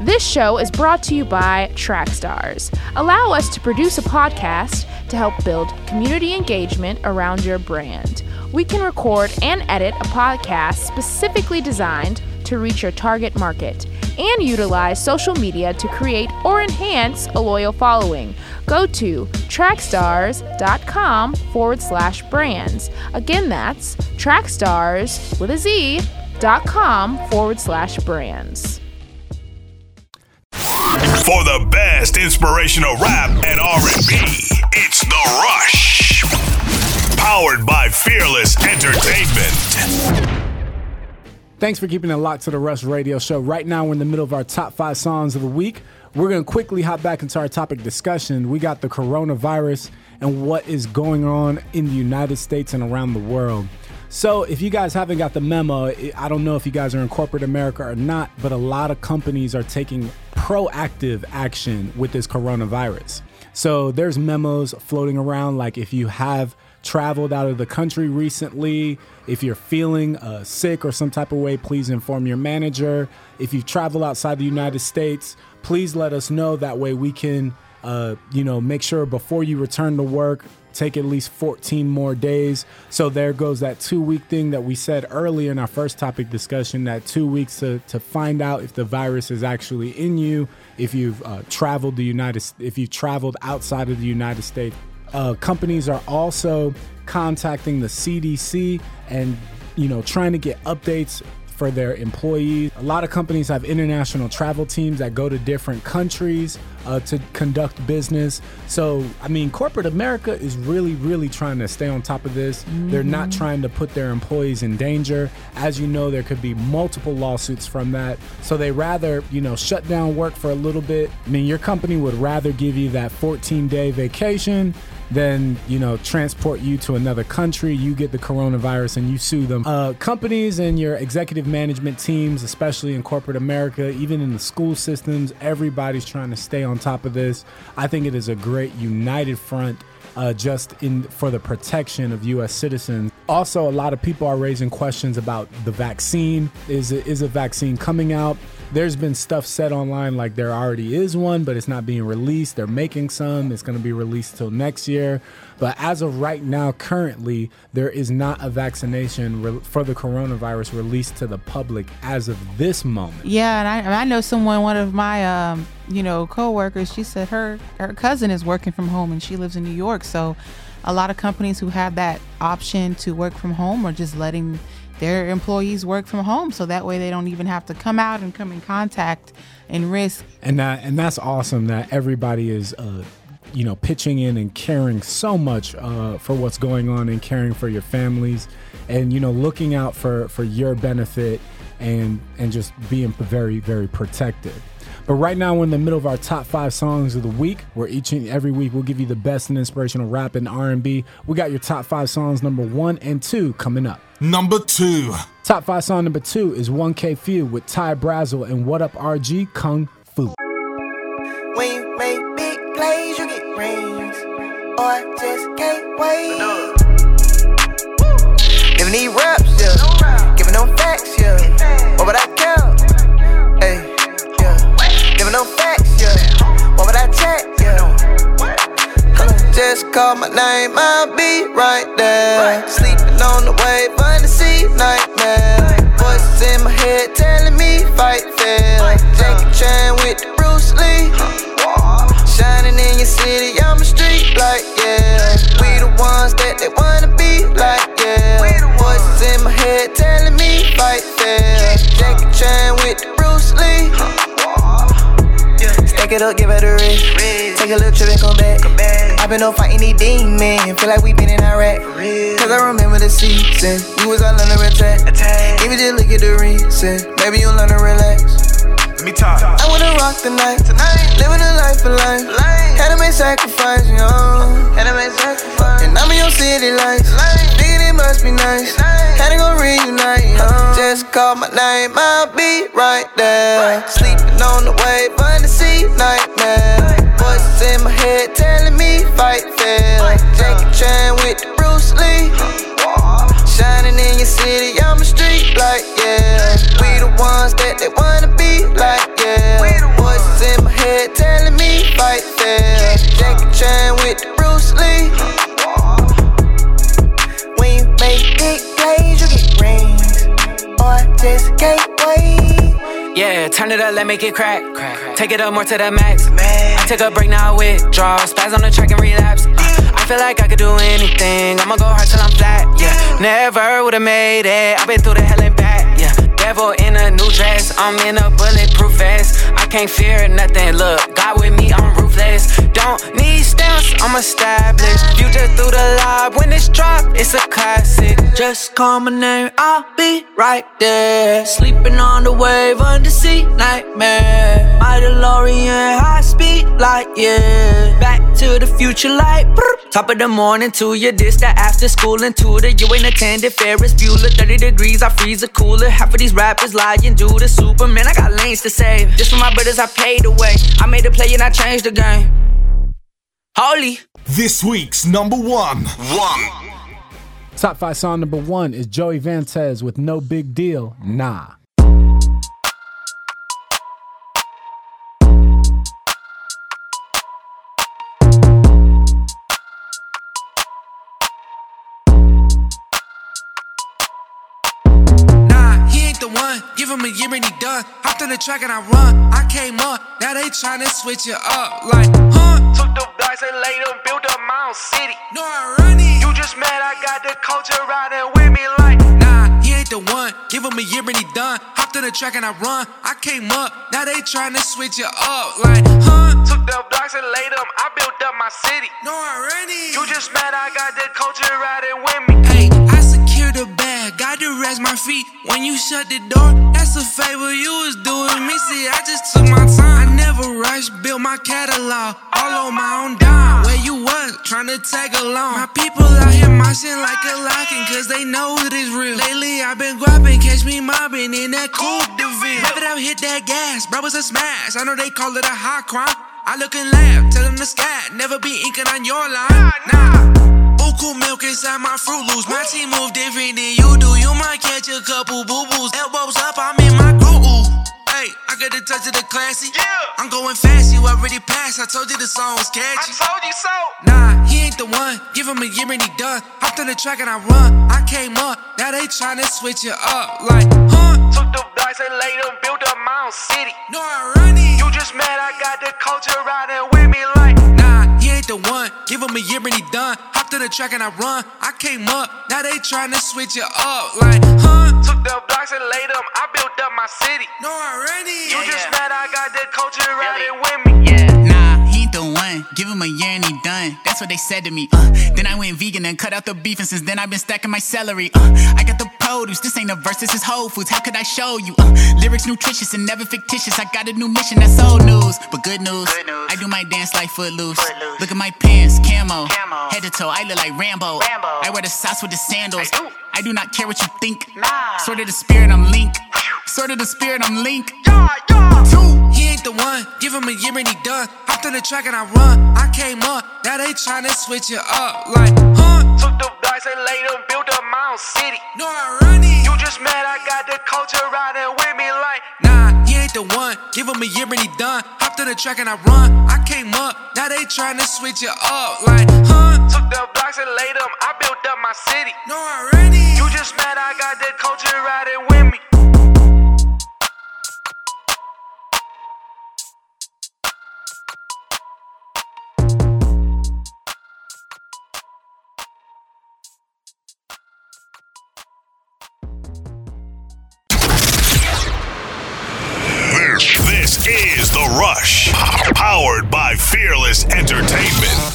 Speaker 21: This show is brought to you by Trackstars. Allow us to produce a podcast to help build community engagement around your brand. We can record and edit a podcast specifically designed to reach your target market and utilize social media to create or enhance a loyal following. Go to trackstars.com forward slash brands. Again, that's trackstars with a Z dot com forward slash brands.
Speaker 1: For the best inspirational rap and R&B, it's The Rush. Powered by Fearless Entertainment.
Speaker 4: Thanks for keeping it locked to the Rush Radio Show. Right now, we're in the middle of our top five songs of the week. We're going to quickly hop back into our topic discussion. We got the coronavirus and what is going on in the United States and around the world. So, if you guys haven't got the memo, I don't know if you guys are in corporate America or not, but a lot of companies are taking proactive action with this coronavirus. So, there's memos floating around like if you have traveled out of the country recently, if you're feeling uh, sick or some type of way, please inform your manager. If you've traveled outside the United States, please let us know. That way we can, uh, you know, make sure before you return to work, take at least 14 more days. So there goes that two week thing that we said earlier in our first topic discussion that two weeks to, to find out if the virus is actually in you, if you've uh, traveled the United, if you've traveled outside of the United States. Uh, companies are also contacting the CDC and you know trying to get updates for their employees. A lot of companies have international travel teams that go to different countries uh, to conduct business. So, I mean, corporate America is really, really trying to stay on top of this. Mm-hmm. They're not mm-hmm. trying to put their employees in danger. As you know, there could be multiple lawsuits from that. So they rather, you know, shut down work for a little bit. I mean, your company would rather give you that 14 day vacation then you know transport you to another country you get the coronavirus and you sue them uh, companies and your executive management teams especially in corporate america even in the school systems everybody's trying to stay on top of this i think it is a great united front uh, just in for the protection of U.S. citizens. Also, a lot of people are raising questions about the vaccine. Is is a vaccine coming out? There's been stuff said online like there already is one, but it's not being released. They're making some. It's going to be released till next year. But as of right now, currently, there is not a vaccination re- for the coronavirus released to the public as of this moment.
Speaker 2: Yeah, and I, I know someone, one of my, um, you know, coworkers. She said her her cousin is working from home and she lives in New York. So, a lot of companies who have that option to work from home are just letting their employees work from home so that way they don't even have to come out and come in contact and risk
Speaker 4: and that and that's awesome that everybody is uh, you know pitching in and caring so much uh, for what's going on and caring for your families. And you know looking out for for your benefit and and just being very very protective but right now, we're in the middle of our top five songs of the week, where each and every week we'll give you the best and inspirational rap and R&B. We got your top five songs, number one and two, coming up.
Speaker 1: Number two.
Speaker 4: Top five song number two is 1K Phew with Ty Brasel and WhatupRG Kung Fu.
Speaker 3: When you make big plays, you get rings. Or I just can't wait. Giving these raps, yeah. Giving them facts, yeah. What would I care? No facts, yeah. What would I check, yeah? Just call my name, I'll be right there. Sleeping on the wave, fantasy nightmare. Voices in my head telling me fight fair. Jackie Chan with the Bruce Lee. Shining in your city, I'm a street light, yeah. We the ones that they wanna be like, yeah. Voices in my head telling me fight fair. Jackie Chan with the Bruce Lee. Stack it up, give it a rest. Take a little trip and come back. I've been up fighting these demons. Feel like we been in Iraq. Cause I remember the season. You was all under attack. Even just look at the reason. Maybe you'll learn to relax.
Speaker 1: Let me talk.
Speaker 3: I wanna rock the night. Tonight. Living a life of life. life. Had to make sacrifice, yo. Had to make sacrifice. And I'm in your city lights. It must be nice. Had to go reunite. Just call my name, I'll be right there. Sleeping on the way, fantasy nightmare. Voices in my head telling me fight fair. Jackie Chan with the Bruce Lee. Shining in your city, I'm a street light, yeah. We the ones that they wanna be like, yeah. Voices in my head telling me fight fair. Jackie Chan with the Bruce Lee.
Speaker 22: Yeah, turn it up, let make it crack. crack. Take it up more to the max. Man. I took a break, now I withdraw. Spaz on the track and relapse. Uh, I feel like I could do anything. I'ma go hard till I'm flat. Yeah, never would've made it. I've been through the hell and back. Yeah, devil in a new dress. I'm in a bulletproof vest. I can't fear nothing. Look, God with me, I'm rude ruthless. Don't need stamps, I'm established. You just threw the lob when it's dropped. It's a classic.
Speaker 23: Just call my name, I'll be right there. Sleeping on the wave, undersea nightmare. My DeLorean, high speed light, yeah. Back to the future, like brr. top of the morning to your dish. That after school and tutor, you ain't attended Ferris Bueller. 30 degrees, I freeze a cooler. Half of these rappers lying, do the Superman. I got lanes to save. Just for my brothers, I paid the way. I made a play and I changed the game. Holy.
Speaker 1: This week's number one. One.
Speaker 4: Top five song number one is Joey Vantes with nobigdyl, Nah.
Speaker 24: Nah, Give him a year and he done. Hopped on the track and I run. I came up, now they tryna switch it up. Like, huh? Took the dice and laid them, built up my own city. No, I run it. You just mad I got the culture riding with me like, nah, he ain't the one. Give him a year and he done. Hopped on the track and I run. I came up, now they tryna switch it up. Like, huh? Took the blocks and laid them, I built up my city. No, I run it. You just mad I got the culture riding with me. Hey, I secure the bag, got to rest my feet. When you shut the door, favor you was doing me. See, I just took my time. I never rushed, built my catalog all on my own dime. Where you was, trying to tag along. My people out here moshing like a locking, cause they know it is real. Lately, I've been grabbing, catch me mobbing in that Coupe de Ville. Never them hit that gas, bro, it's a smash. I know they call it a high crime. I look and laugh, tell them to scat, never be inking on your line. Nah. Buku milk inside my Fruit Loops. My team move different than you do. You might catch a couple boo boos. Elbows up, I'm in my groove. Hey, I got the touch of the classy. Yeah. I'm going fast, you already passed. I told you the song was catchy. I told you so. Nah, he ain't the one. Give him a year and he done. Hopped on the track and I run. I came up, now they tryna switch it up. Like, huh? Took the dice and laid them, built up my own city. No, I run it. You just mad I got the culture riding with me like, nah, ain't the one. Give him a year and he done. Hopped on the track and I run. I came up, now they tryna switch it up. Like, huh? Took the blocks and laid them, I built up my city. No, I run it. You just mad I got the culture riding with me. Yeah.
Speaker 25: Nah, he ain't the one. Give him a year and he done. That's what they said to me. Uh, then I went vegan and cut out the beef, and since then I've been stacking my celery. Uh, I got the produce. This ain't a verse, this is Whole Foods. How could I show you? Uh, lyrics nutritious and never fictitious. I got a new mission, that's old news. But good news, Good news. I do my dance like Footloose. Footloose. Look at my pants, camo. Head to toe, I look like Rambo. I wear the socks with the sandals. I do not care what you think. Sort of the spirit, I'm Link. Sort of the spirit, I'm Link.
Speaker 24: He ain't the one. Give him a year and he done. Hopped on the track and I run. I came up, now they tryna switch it up. Like, huh? Took the blocks and laid them, built up my own city. No, I run it. You just mad I got the culture riding with me like, nah, he ain't the one. Give him a year and he done. Hopped on the track and I run. I came up, now they tryna switch it up. Like, huh? Took the blocks and laid them, I built up my city. No, I run it. You just mad I got the culture riding with me.
Speaker 1: This, this is The Rush, powered by Fearless Entertainment.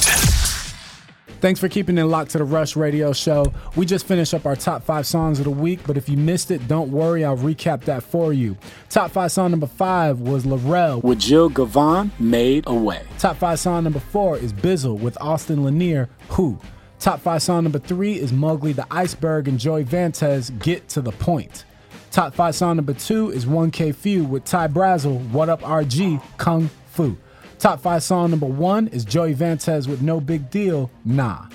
Speaker 4: Thanks for keeping it locked to the Rush Radio Show. We just finished up our top five songs of the week, but if you missed it, don't worry, I'll recap that for you. Top five song number five was Larell with Jill Govan, Made a Way. Top five song number four is Bizzle with Austin Lanier, Who. Top five song number three is Mogli the Iceburg and Joey Vantes, Get to the Point. Top five song number two is 1K Phew with Ty Brasel, What Up RG, Kung Fu. Top five song number one is Joey Vantes with nobigdyl, Nah.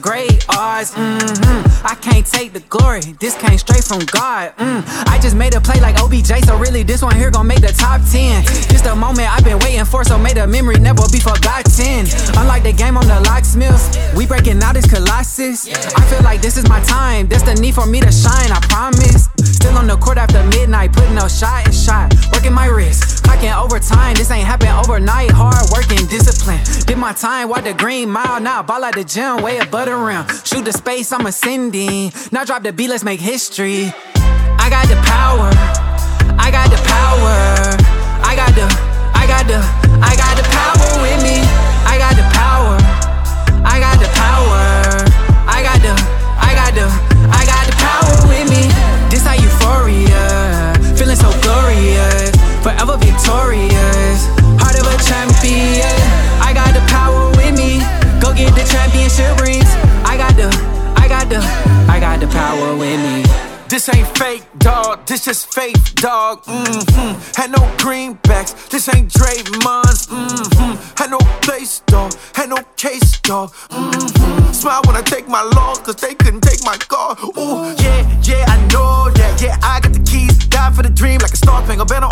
Speaker 22: Great odds. Mm-hmm. I can't take the glory, this came straight from God. Mm. I just made a play like OBJ, so really this one here gon' make the top 10. Just a moment I've been waiting for, so may the memory never be forgotten. Unlike the game on the locksmiths, we breaking out this colossus. I feel like this is my time, this the need for me to shine, I promise. Still on the court after midnight, putting up shot and shot, working my wrist, clocking overtime. This ain't happen overnight, hard working, discipline. Did my time, walk the green mile, now ball at the gym, way above the rim. Shoot the space, I'm ascending. Now drop the beat, let's make history. I got the power, I got the power, I got the, I got the, I got the power
Speaker 7: dog. Mm-hmm. Had no greenbacks. This ain't Draymond's. Mm-hmm. Had no place, dog. Had no case, dog. Mm-hmm. Smile when I take my loss, cause they couldn't take my car. Ooh, yeah, yeah, I know that. Yeah, I got the keys. Die for the dream like a star spangled banner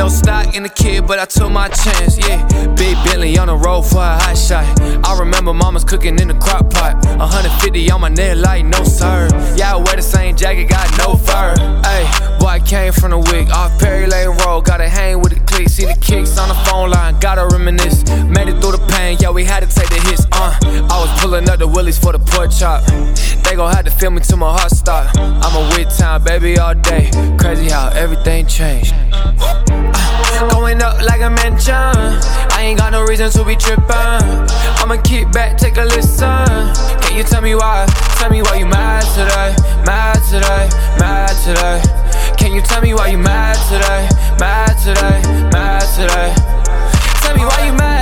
Speaker 7: No
Speaker 10: stock in the kid, but I took my chance. Yeah, big Bentley on the road for a hot shot. I remember mama's cooking in the crock pot. 150 on my neck, like no sir. Yeah, I wear the same jacket, got no fur. Ay, boy, I came from the wig off Perry Lane Road. Gotta hang with the clique, see the kicks on the phone line. Gotta reminisce, made it through the pain. Yeah, we had to take the hits. Uh, I was pulling up the willies for the pork chop. They gon' have to feel me till my heart stop. I'm a with town baby all day. Crazy how everything changed. Going up like a mansion. I ain't got no reason to be trippin'. I'ma keep back, take a listen. Can you tell me why? Tell me why you mad today? Mad today? Mad today? Can you tell me why you mad today? Mad today? Mad today? Tell me why you mad?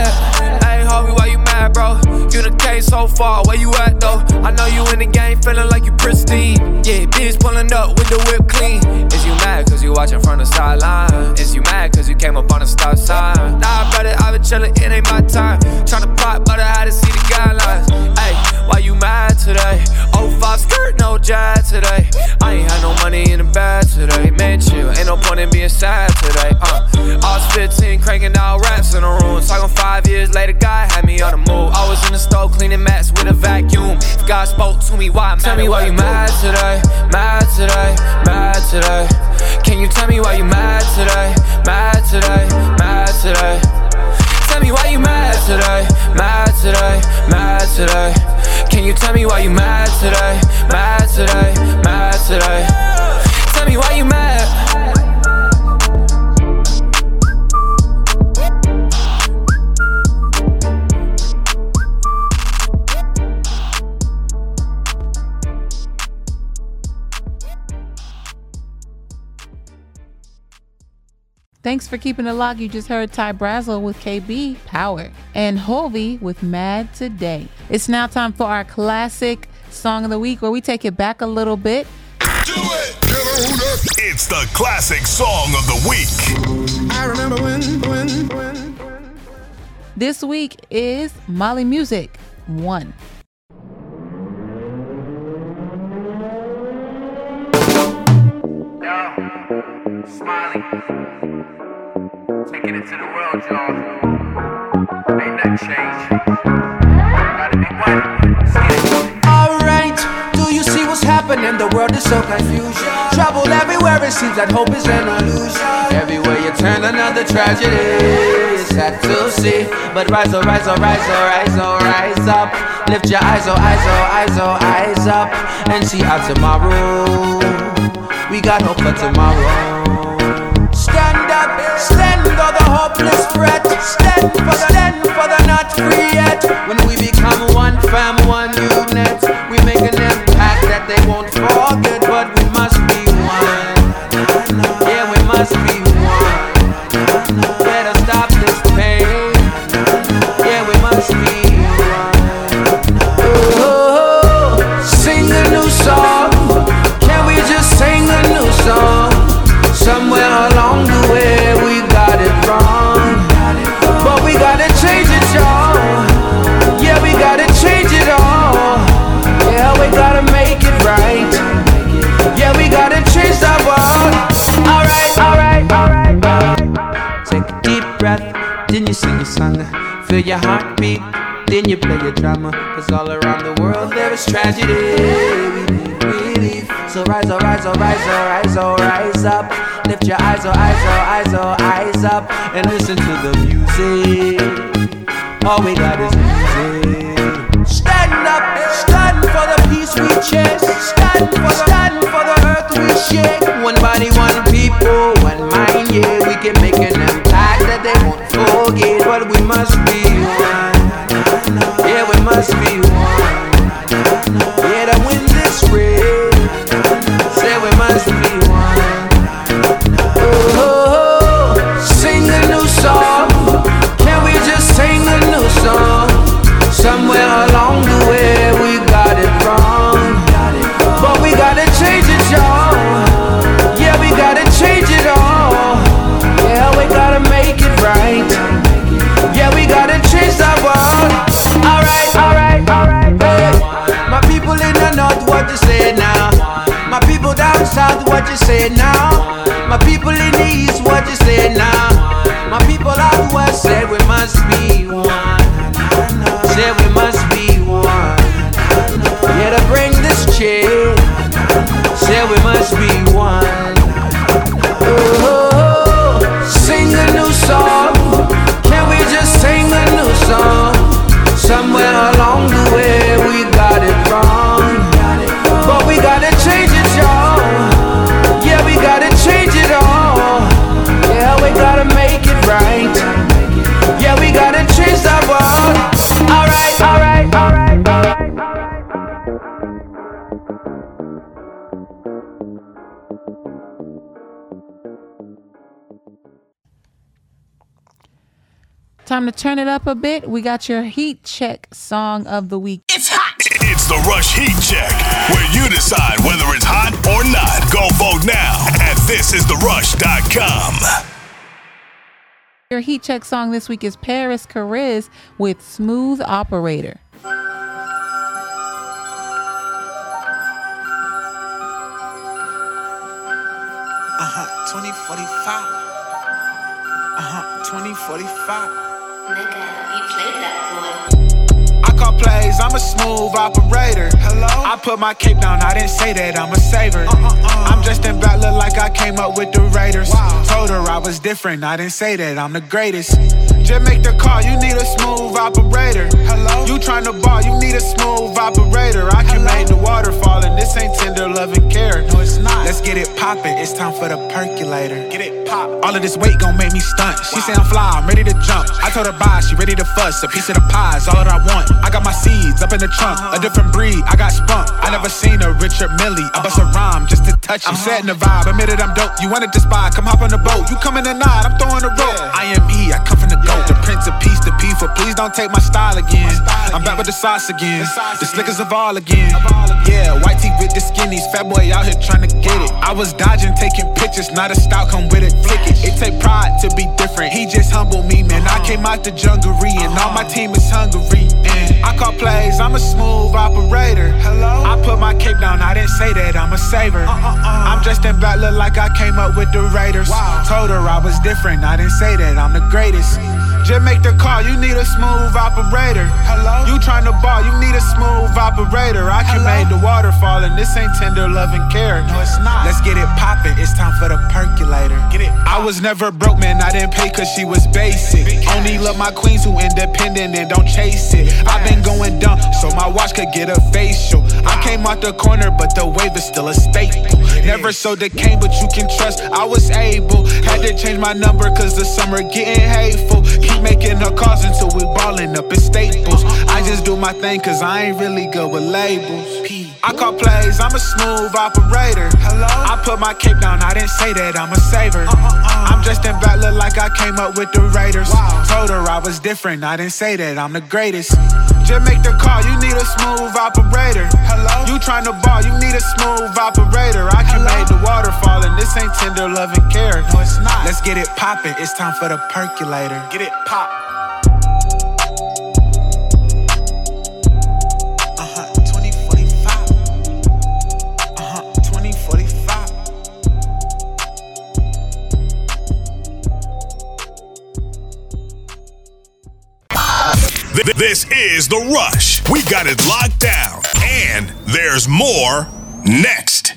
Speaker 10: Bro? You the case so far, where you at though? I know you in the game, feeling like you pristine. Yeah, bitch pulling up with the whip clean. Is you mad cause you watching from the sideline? Is you mad cause you came up on the stop sign? Nah, brother, I've been chillin', it ain't my time. Tryna pop, but I had to see the guidelines. Hey, why you mad today? Oh, five skirt, no jazz. today. I ain't had no money in the bag today. Man, chill, ain't no point in being sad today. Uh, I was 15, cranking out raps in the room. Talking five years later, God had me on the move. I was in the stove cleaning mats with a vacuum. If God spoke to me, why? Tell me why you mad today, mad today, mad today. Can you tell me why you mad today, mad today, mad today? Tell me why you mad today, mad today, mad today. Can you tell me why you mad today, mad today, mad today? Tell me why you mad.
Speaker 2: Thanks for keeping it locked. You just heard Ty Brasel with KB Power and Hulvey with Mad Today. It's now time for our classic song of the week where we take it back a little bit. Do it!
Speaker 1: It's the classic song of the week.
Speaker 26: I remember when, when, when.
Speaker 2: This week is Mali Music 1.
Speaker 27: Smiley. Taking it to the world, y'all. Ain't nothing changed. Gotta be one.
Speaker 28: Alright, do you see what's happening? The world is so confused. Trouble everywhere, it seems that hope is an illusion. Everywhere you turn, another tragedy. Sad to see. But rise, oh, rise, oh, rise, oh, rise, oh, rise up. Lift your eyes, oh, eyes, oh, eyes, oh, eyes up. And see how tomorrow. We got hope for tomorrow. Hopeless threat. Stand for the stand for the not free yet. When we become one fam, your drama. Cause all around the world there is tragedy. We need relief. So rise, oh, rise, oh, rise, oh, rise, oh, rise up. Lift your eyes, oh, eyes, oh, eyes, oh, eyes up. And listen to the music. All we got is music. Stand up, stand for the peace we chase. Stand for, stand for the earth we shake. One body, one people, one mind, yeah. We can make an impact that they won't forget. But we must be one. Must be one. to
Speaker 2: turn it up a bit, we got your heat check song of the week.
Speaker 1: It's hot. It's the Rush Heat Check, where you decide whether it's hot or not. Go vote now at thisistherush.com.
Speaker 2: Your heat check song this week is Parris Chariz with Smooth Operator.
Speaker 19: Uh-huh, 2045. Uh-huh, 2045. Plays, I'm a smooth operator. Hello? I put my cape down, I didn't say that I'm a saver. Uh, uh, uh. I'm dressed in black, look like I came up with the Raiders. Told her I was different, I didn't say that I'm the greatest. Just make the call, you need a smooth operator. Hello? You tryna ball, you need a smooth operator. I can make the water fall, and this ain't tender love and care. No, it's not. Let's get it poppin', it's time for the percolator. Get it pop. All of this weight gon' make me stunt. She say I'm fly, I'm ready to jump. I told her bye, she ready to fuss. A piece of the pie is all that I want. I got my seeds up in the trunk, a different breed. I got spunk. I never seen a Richard Mille. I bust a rhyme just to touch. I'm uh-huh. setting the vibe, admitted I'm dope. You wanted to spy, come hop on the boat. You coming tonight, I'm throwing the rope. I am E, I come from the goat. The prince of peace, the P for please don't take my style again. I'm back with the sauce again, the slickers of all again. Yeah, white tee with the skinnies, fat boy out here trying to get it. I was dodging, taking pictures, not a style, come with it, flick it. It take pride to be different. He just humbled me, man. I came out the junglery, and all my team is hungry. And I call plays, I'm a smooth operator. Hello? I put my cape down, I didn't say that I'm a saver. Uh, uh, uh. I'm dressed in black, look like I came up with the Raiders. Told her I was different, I didn't say that I'm the greatest. Just make the call, you need a smooth operator. Hello? You tryna ball, you need a smooth operator. I can make the water fall, and this ain't tender love and care. No, it's not. Let's get it poppin', it's time for the percolator. Get it. I was never broke, man, I didn't pay cause she was basic. Only love my queens who independent and don't chase it. I've been going dumb, so my watch could get a facial. I came out the corner, but the wave is still a staple. Never sold the cane, but you can trust I was able. Had to change my number cause the summer getting hateful. Keep making her calls until we ballin' up in staples. I just do my thing cause I ain't really good with labels. I call plays, I'm a smooth operator. Hello? I put my cape down, I didn't say that I'm a saver. Uh, uh, uh. I'm dressed in black, look like I came up with the Raiders. Told her I was different, I didn't say that I'm the greatest. Just make the call, you need a smooth operator. Hello? You tryna ball, you need a smooth operator. I can make the water fall, and this ain't tender love and care. No, it's not. Let's get it poppin', it's time for the percolator. Get it pop.
Speaker 1: This is The Rush. We got it locked down. And there's more next.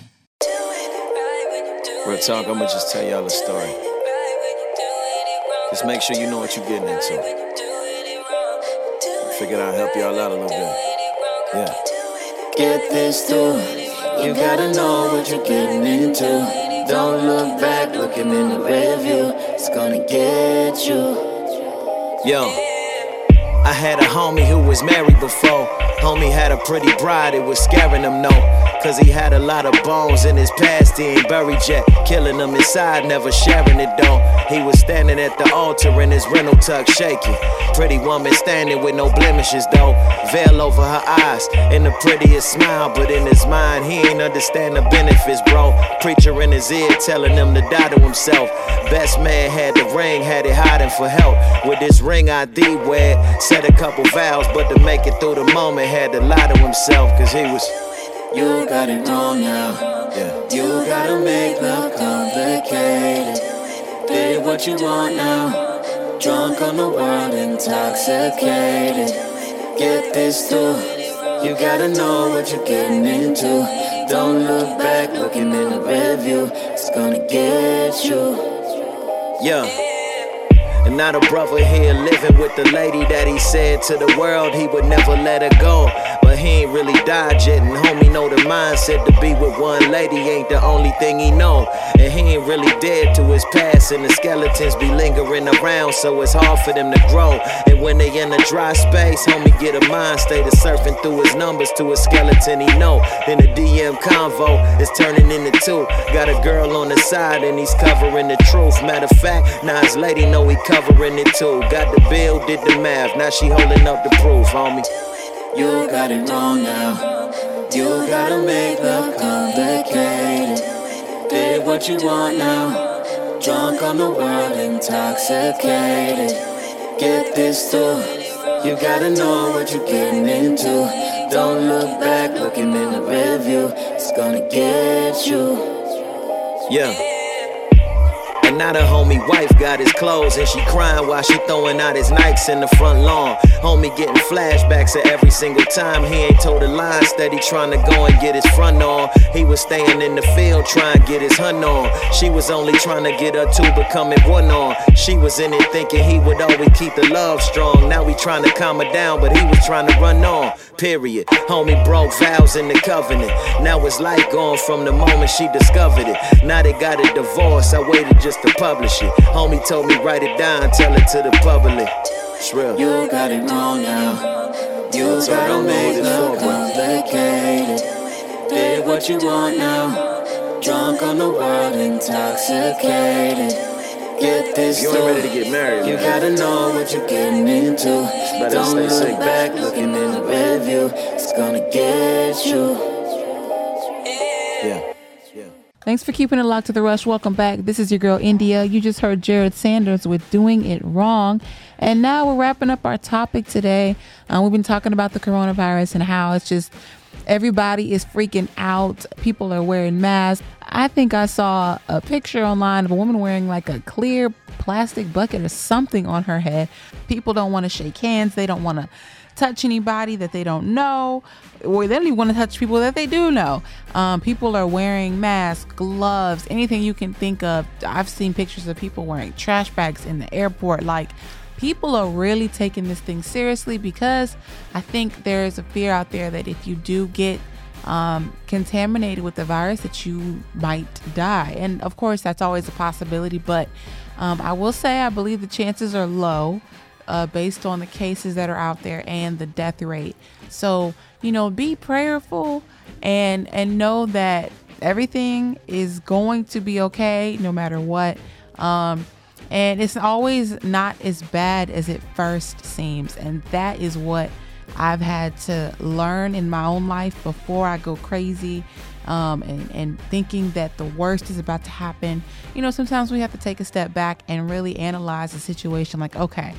Speaker 13: Real talk, I'ma just tell y'all a story. Just make sure you know what you're getting into. Figured I'll help y'all out a little bit. Yeah.
Speaker 29: Get this through. You gotta know what you're getting into. Don't look back, looking in the rear view. It's gonna get you.
Speaker 13: Yo, I had a homie who was married before. Homie had a pretty bride, it was scaring him, no. Cause he had a lot of bones in his past, he ain't buried yet. Killing them inside, never sharing it though. He was standing at the altar in his rental tuck, shaking. Pretty woman standing with no blemishes though. Veil over her eyes, and the prettiest smile. But in his mind, he ain't understand the benefits, bro. Preacher in his ear telling him to die to himself. Best man had the ring, had it hiding for help. With this ring ID wear, said a couple vows, but to make it through the moment, had to lie to himself, cause he was.
Speaker 29: You got it wrong now.
Speaker 13: Yeah.
Speaker 29: You gotta make love complicated. Did what you want now. Drunk on the world, intoxicated. Get this through. You gotta know what you're getting into. Don't look back, looking in the rear view. It's gonna get you.
Speaker 13: Yeah. And now the brother here living with the lady that he said to the world he would never let her go. He ain't really died yet, and homie know the mindset to be with one lady ain't the only thing he know. And he ain't really dead to his past, and the skeletons be lingering around, so it's hard for them to grow. And when they in a dry space, homie get a mind state of surfing through his numbers to a skeleton he know. Then the DM convo is turning into two. Got a girl on the side, and he's covering the truth. Matter of fact, now his lady know he covering it too. Got the bill, did the math, now she holding up the proof, homie.
Speaker 29: You got it wrong now. You gotta make love complicated. Did what you want now. Drunk on the world, intoxicated. Get this too. You gotta know what you're getting into. Don't look back, looking in the rear view. It's gonna get you.
Speaker 13: Yeah. And now the homie wife got his clothes and she crying while she throwing out his Nikes in the front lawn. Homie getting flashbacks of every single time he ain't told a lie. Steady trying to go and get his front on. He was staying in the field trying to get his hunt on. She was only trying to get her two becoming one on. She was in it thinking he would always keep the love strong. Now we trying to calm her down, but he was trying to run on. Period. Homie broke vows in the covenant. Now it's like gone from the moment she discovered it. Now they got a divorce. I waited just to publish it. Homie told me write it down, tell it to the public. It's real.
Speaker 29: You got it wrong now. You gotta make love complicated. Did what you want now. Drunk on the world, intoxicated. Get this
Speaker 13: You ain't ready to get married,
Speaker 29: You
Speaker 13: man.
Speaker 29: gotta know what you're getting into. Don't
Speaker 13: stay
Speaker 29: look
Speaker 13: single.
Speaker 29: back, looking in the rear view. It's gonna get you.
Speaker 13: Yeah.
Speaker 2: Thanks for keeping it locked to the rush. Welcome back. This is your girl India. You just heard Jered Sanders with Doing It Wrong. And now we're wrapping up our topic today. Uh, we've been talking about the coronavirus and how it's just everybody is freaking out. People are wearing masks. I think I saw a picture online of a woman wearing like a clear plastic bucket or something on her head. People don't want to shake hands. They don't want to touch anybody that they don't know, or they don't even want to touch people that they do know. Um, people are wearing masks, gloves, anything you can think of. I've seen pictures of people wearing trash bags in the airport. Like, people are really taking this thing seriously because I think there is a fear out there that if you do get um, contaminated with the virus, that you might die. And of course, that's always a possibility. But um, I will say, I believe the chances are low uh, based on the cases that are out there and the death rate. So you know, be prayerful and and know that everything is going to be okay no matter what. Um, and it's always not as bad as it first seems, and that is what I've had to learn in my own life before I go crazy. Um, and, and thinking that the worst is about to happen. You know, sometimes we have to take a step back and really analyze the situation like, okay,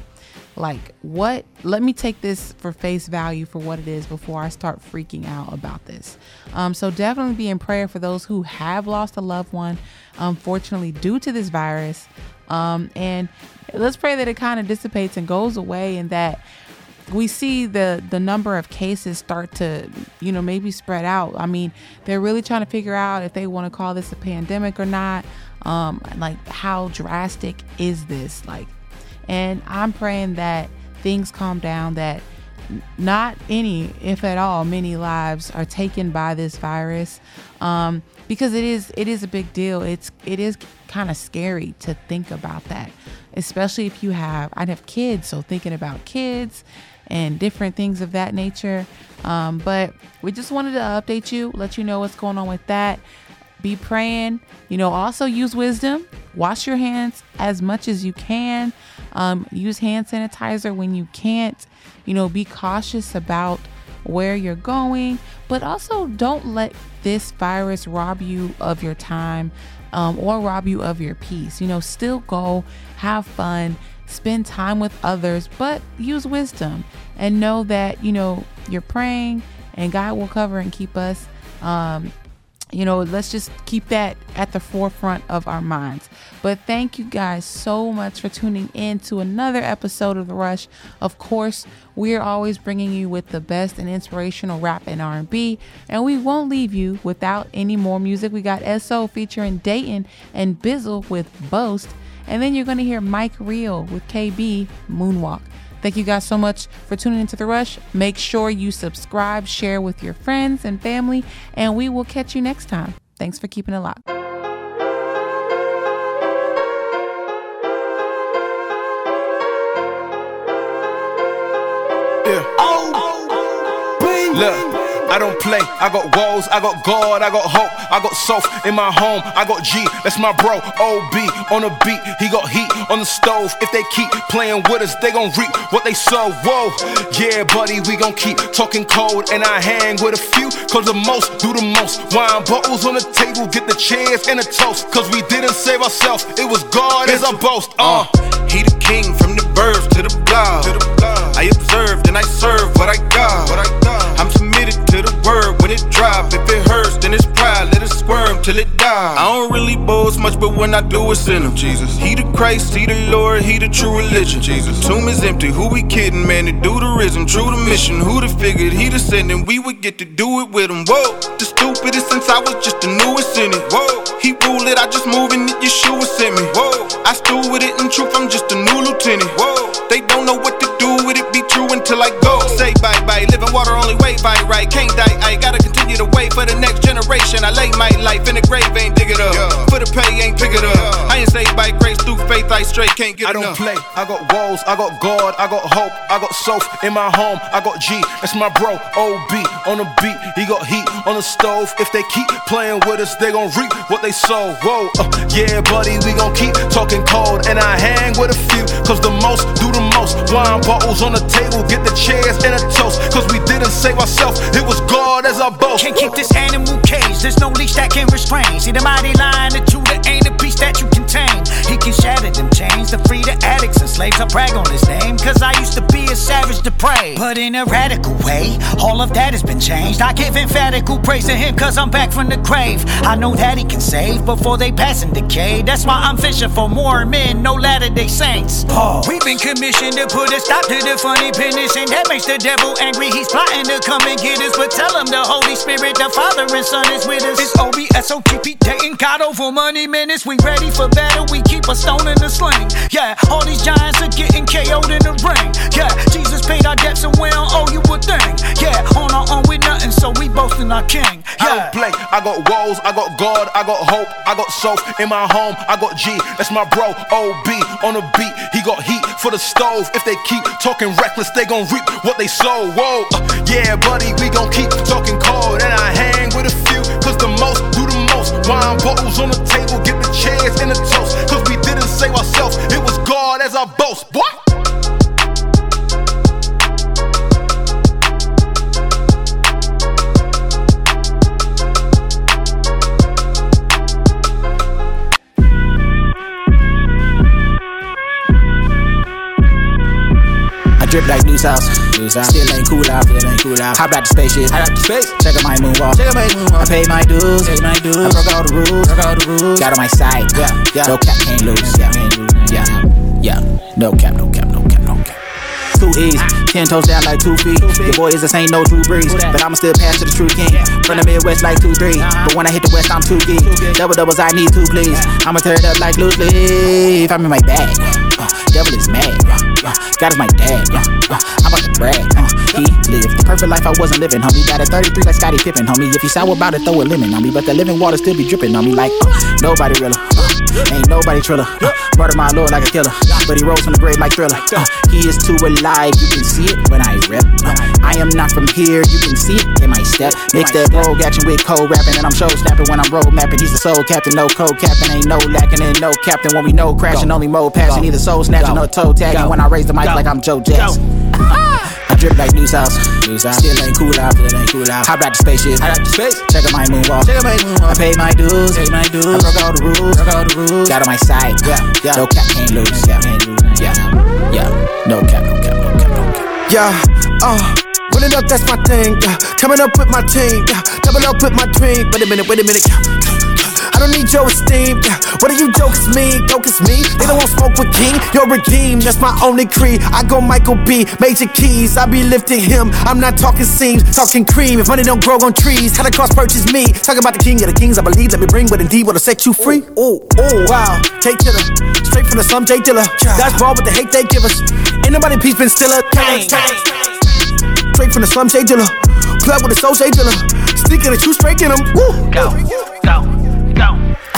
Speaker 2: like what let me take this for face value for what it is before i start freaking out about this. Um, so definitely be in prayer for those who have lost a loved one unfortunately due to this virus. Um, and let's pray that it kind of dissipates and goes away and that we see the the number of cases start to you know maybe spread out. I mean they're really trying to figure out if they want to call this a pandemic or not. Um like how drastic is this? Like and i'm praying that things calm down that not any if at all many lives are taken by this virus. Um because it is it is a big deal. It's it is kind of scary to think about that especially if you have i have kids so thinking about kids and different things of that nature. Um, but we just wanted to update you let you know what's going on with that. Be praying you know also use wisdom. Wash your hands as much as you can um, use hand sanitizer when you can't you know be cautious about where you're going but also don't let this virus rob you of your time um, or rob you of your peace. You know still go have fun spend time with others but use wisdom and know that you know you're praying and god will cover and keep us um, you know, let's just keep that at the forefront of our minds. But thank you guys so much for tuning in to another episode of The Rush. Of course, we are always bringing you with the best and inspirational rap and R&B, and we won't leave you without any more music. We got SO featuring Datin and Bizzle with Boast, and then you're going to hear Mike Real with KB Moonwalk. Thank you guys so much for tuning into The Rush. Make sure you subscribe, share with your friends and family, and we will catch you next time. Thanks for keeping it locked.
Speaker 20: Yeah. Oh, Look, I don't play. I got walls, I got God, I got hope, I got self in my home. I got G, that's my bro. OB on the beat, he got heat on the stove. If they keep playing with us, they gon' reap what they sow. Whoa, yeah, buddy, we gon' keep talking cold. And I hang with a few, cause the most do the most. Wine bottles on the table, get the chairs and a toast. Cause we didn't save ourselves, it was God as our boast. Uh.
Speaker 19: He the king from the birth to the blood. I observed and I serve what I got. I'm submitted to the word when it drop. If it hurts, then it's pride. Let it squirm
Speaker 6: till it die. I don't really boast much, but when I do, it's in him. Jesus. He the Christ, he the Lord, he the true religion. Jesus. Tomb is empty, who we kidding, man? To do the rhythm, true the mission. Who'da figured he descending? We would get to do it with him. Whoa, the stupidest since I was just the newest in can't get
Speaker 15: I don't play. I got walls, I got God, I got hope, I got soap in my home. I got G, that's my bro. OB on the beat, he got heat on the stove. If they keep playing with us, they gon' reap what they sow. Whoa, uh, yeah, buddy, we gon' keep talking cold. And I hang with a few, cause the most do the most. Wine bottles on the table, get the chairs and a toast. Cause we didn't save ourselves, it was God as our boast.
Speaker 11: Can't keep this animal caged, there's no leash that can restrain. See the mighty line, the Judah ain't a beast that you can tame. He can shatter them chains to free the addicts and slaves. I brag on his name, cause I used to be a savage to depraved. But in a radical way, all of that has been changed. I give emphatical praise to him, cause I'm back from the grave. I know that he can save before they pass and decay. That's why I'm fishing for more men, no latter day saints. Paul. We've been commissioned to put a stop to the funny business, and that makes the devil angry. He's plotting to come and get us, but tell him the Holy Spirit, the Father and Son is with us. It's OBSOTP, dating God over money minutes. We ready for battle, we keep a stone in the sling. Yeah, all these giants are getting KO'd in the ring. Yeah, Jesus paid our debts and we don't owe you a thing. Yeah, on our own with nothing, so we boasting our king.
Speaker 15: I don't play. I got walls, I got God, I got hope, I got soap in my home. I got G, that's my bro. OB on the beat, he got heat for the stove. If they keep talking reckless, they gon' reap what they sow. Whoa, uh, yeah, buddy, we gon' keep talking cold. And I hang with a few, cause the most do the most. Wine bottles on the table, get the chairs and the toast. Cause we didn't save ourselves, it was God as our boast.
Speaker 30: I drip like new sauce. Sauce. Still ain't cool out. Still ain't cool out. Hop out the spaceship. Hop out the space. Check out my moonwalk. Check out my moonwalk. I paid my dues. Paid my dues. I broke all the rules. Broke all the rules. Got on my side. Yeah. Yeah. No cap, can't lose. Yeah. Yeah. Yeah. No cap, no cap, no cap, no cap. Two E's, ten toes down like two feet. Your boy is the same, no true breeze. But I'ma still pass to the true king. From the Midwest like two three. But when I hit the West, I'm too geek. Double doubles, I need two please. I'ma tear it up like loose leaf. I'm in my bag. Uh, devil is mad. Uh, God is my dad. Uh, uh, I'm about to brag. Uh, he lived the perfect life I wasn't living, homie. Got a 33 like Scottie Pippen, homie. If you sour about it, throw a lemon on me. But the living water still be dripping on me like uh, nobody realer. Ain't nobody triller. Uh, murder my lord like a killer. But he rose from the grave like thriller. Uh, he is too alive, you can see it when I rip. Uh, I am not from here, you can see it in my step. Mix that roll action with cold rapping, and I'm show snapping when I'm road mapping. He's the soul captain, no code captain, ain't no lacking and no captain. When we know crashing, only mode passing, either soul snatching or toe tagging. When I raise the mic like I'm Joe Jackson. I drip like new sauce. New sauce. Still ain't cool out. Still ain't cool out. Hop out the spaceship. Hop out the space. Check out my moonwalk. Check out my moonwalk. I paid my dues. Paid my dues. I broke all the rules. Broke all the rules. Got on my side. Yeah. Yeah. No cap, can't lose. Yeah. Can't lose. Yeah. Yeah. No cap, no cap, no cap, no cap.
Speaker 7: Yeah, uh, running up, that's my thing. Yeah, coming up with my team. Yeah, double up with my dream. Wait a minute, wait a minute. Yeah, don't need your esteem. What do you jokes me? Focus me. They don't want smoke with King. You're redeemed. That's my only creed. I go Michael B. Major keys. I be lifting him. I'm not talking seams, talking cream. If money don't grow on trees, how the cross purchase me? Talking about the king of the kings. I believe. Let me bring what indeed will set you free. Ooh, ooh, wow. Take the straight from the slum, J Dilla. That's raw with the hate they give us. Ain't nobody peace been stiller. Gang, Straight from the slum, J Dilla. Plug with the soul, J Dilla. Sneaking the truth, breaking them. Woo.
Speaker 30: Go, go, go.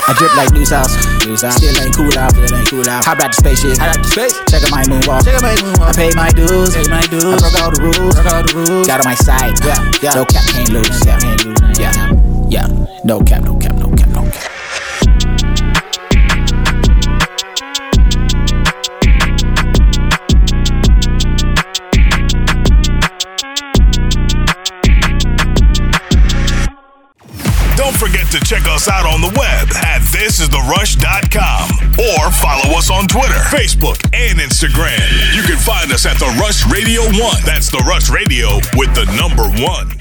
Speaker 30: I drip like new sauce. New sauce. Still ain't cool out. Still ain't cool out. Hop out the spaceship. Hop out the space. Check out my moonwalk. Check out my moonwalk. I paid my dues. Paid my dues. I broke all the rules. Broke all the rules. Got on my side. Yeah. Yeah. No cap, can't lose. Yeah. Can't lose. Yeah. Yeah. No cap, no cap, no cap.
Speaker 1: To check us out on the web at thisistherush.com or follow us on Twitter, Facebook, and Instagram. You can find us at The Rush Radio 1. That's The Rush Radio with the number one.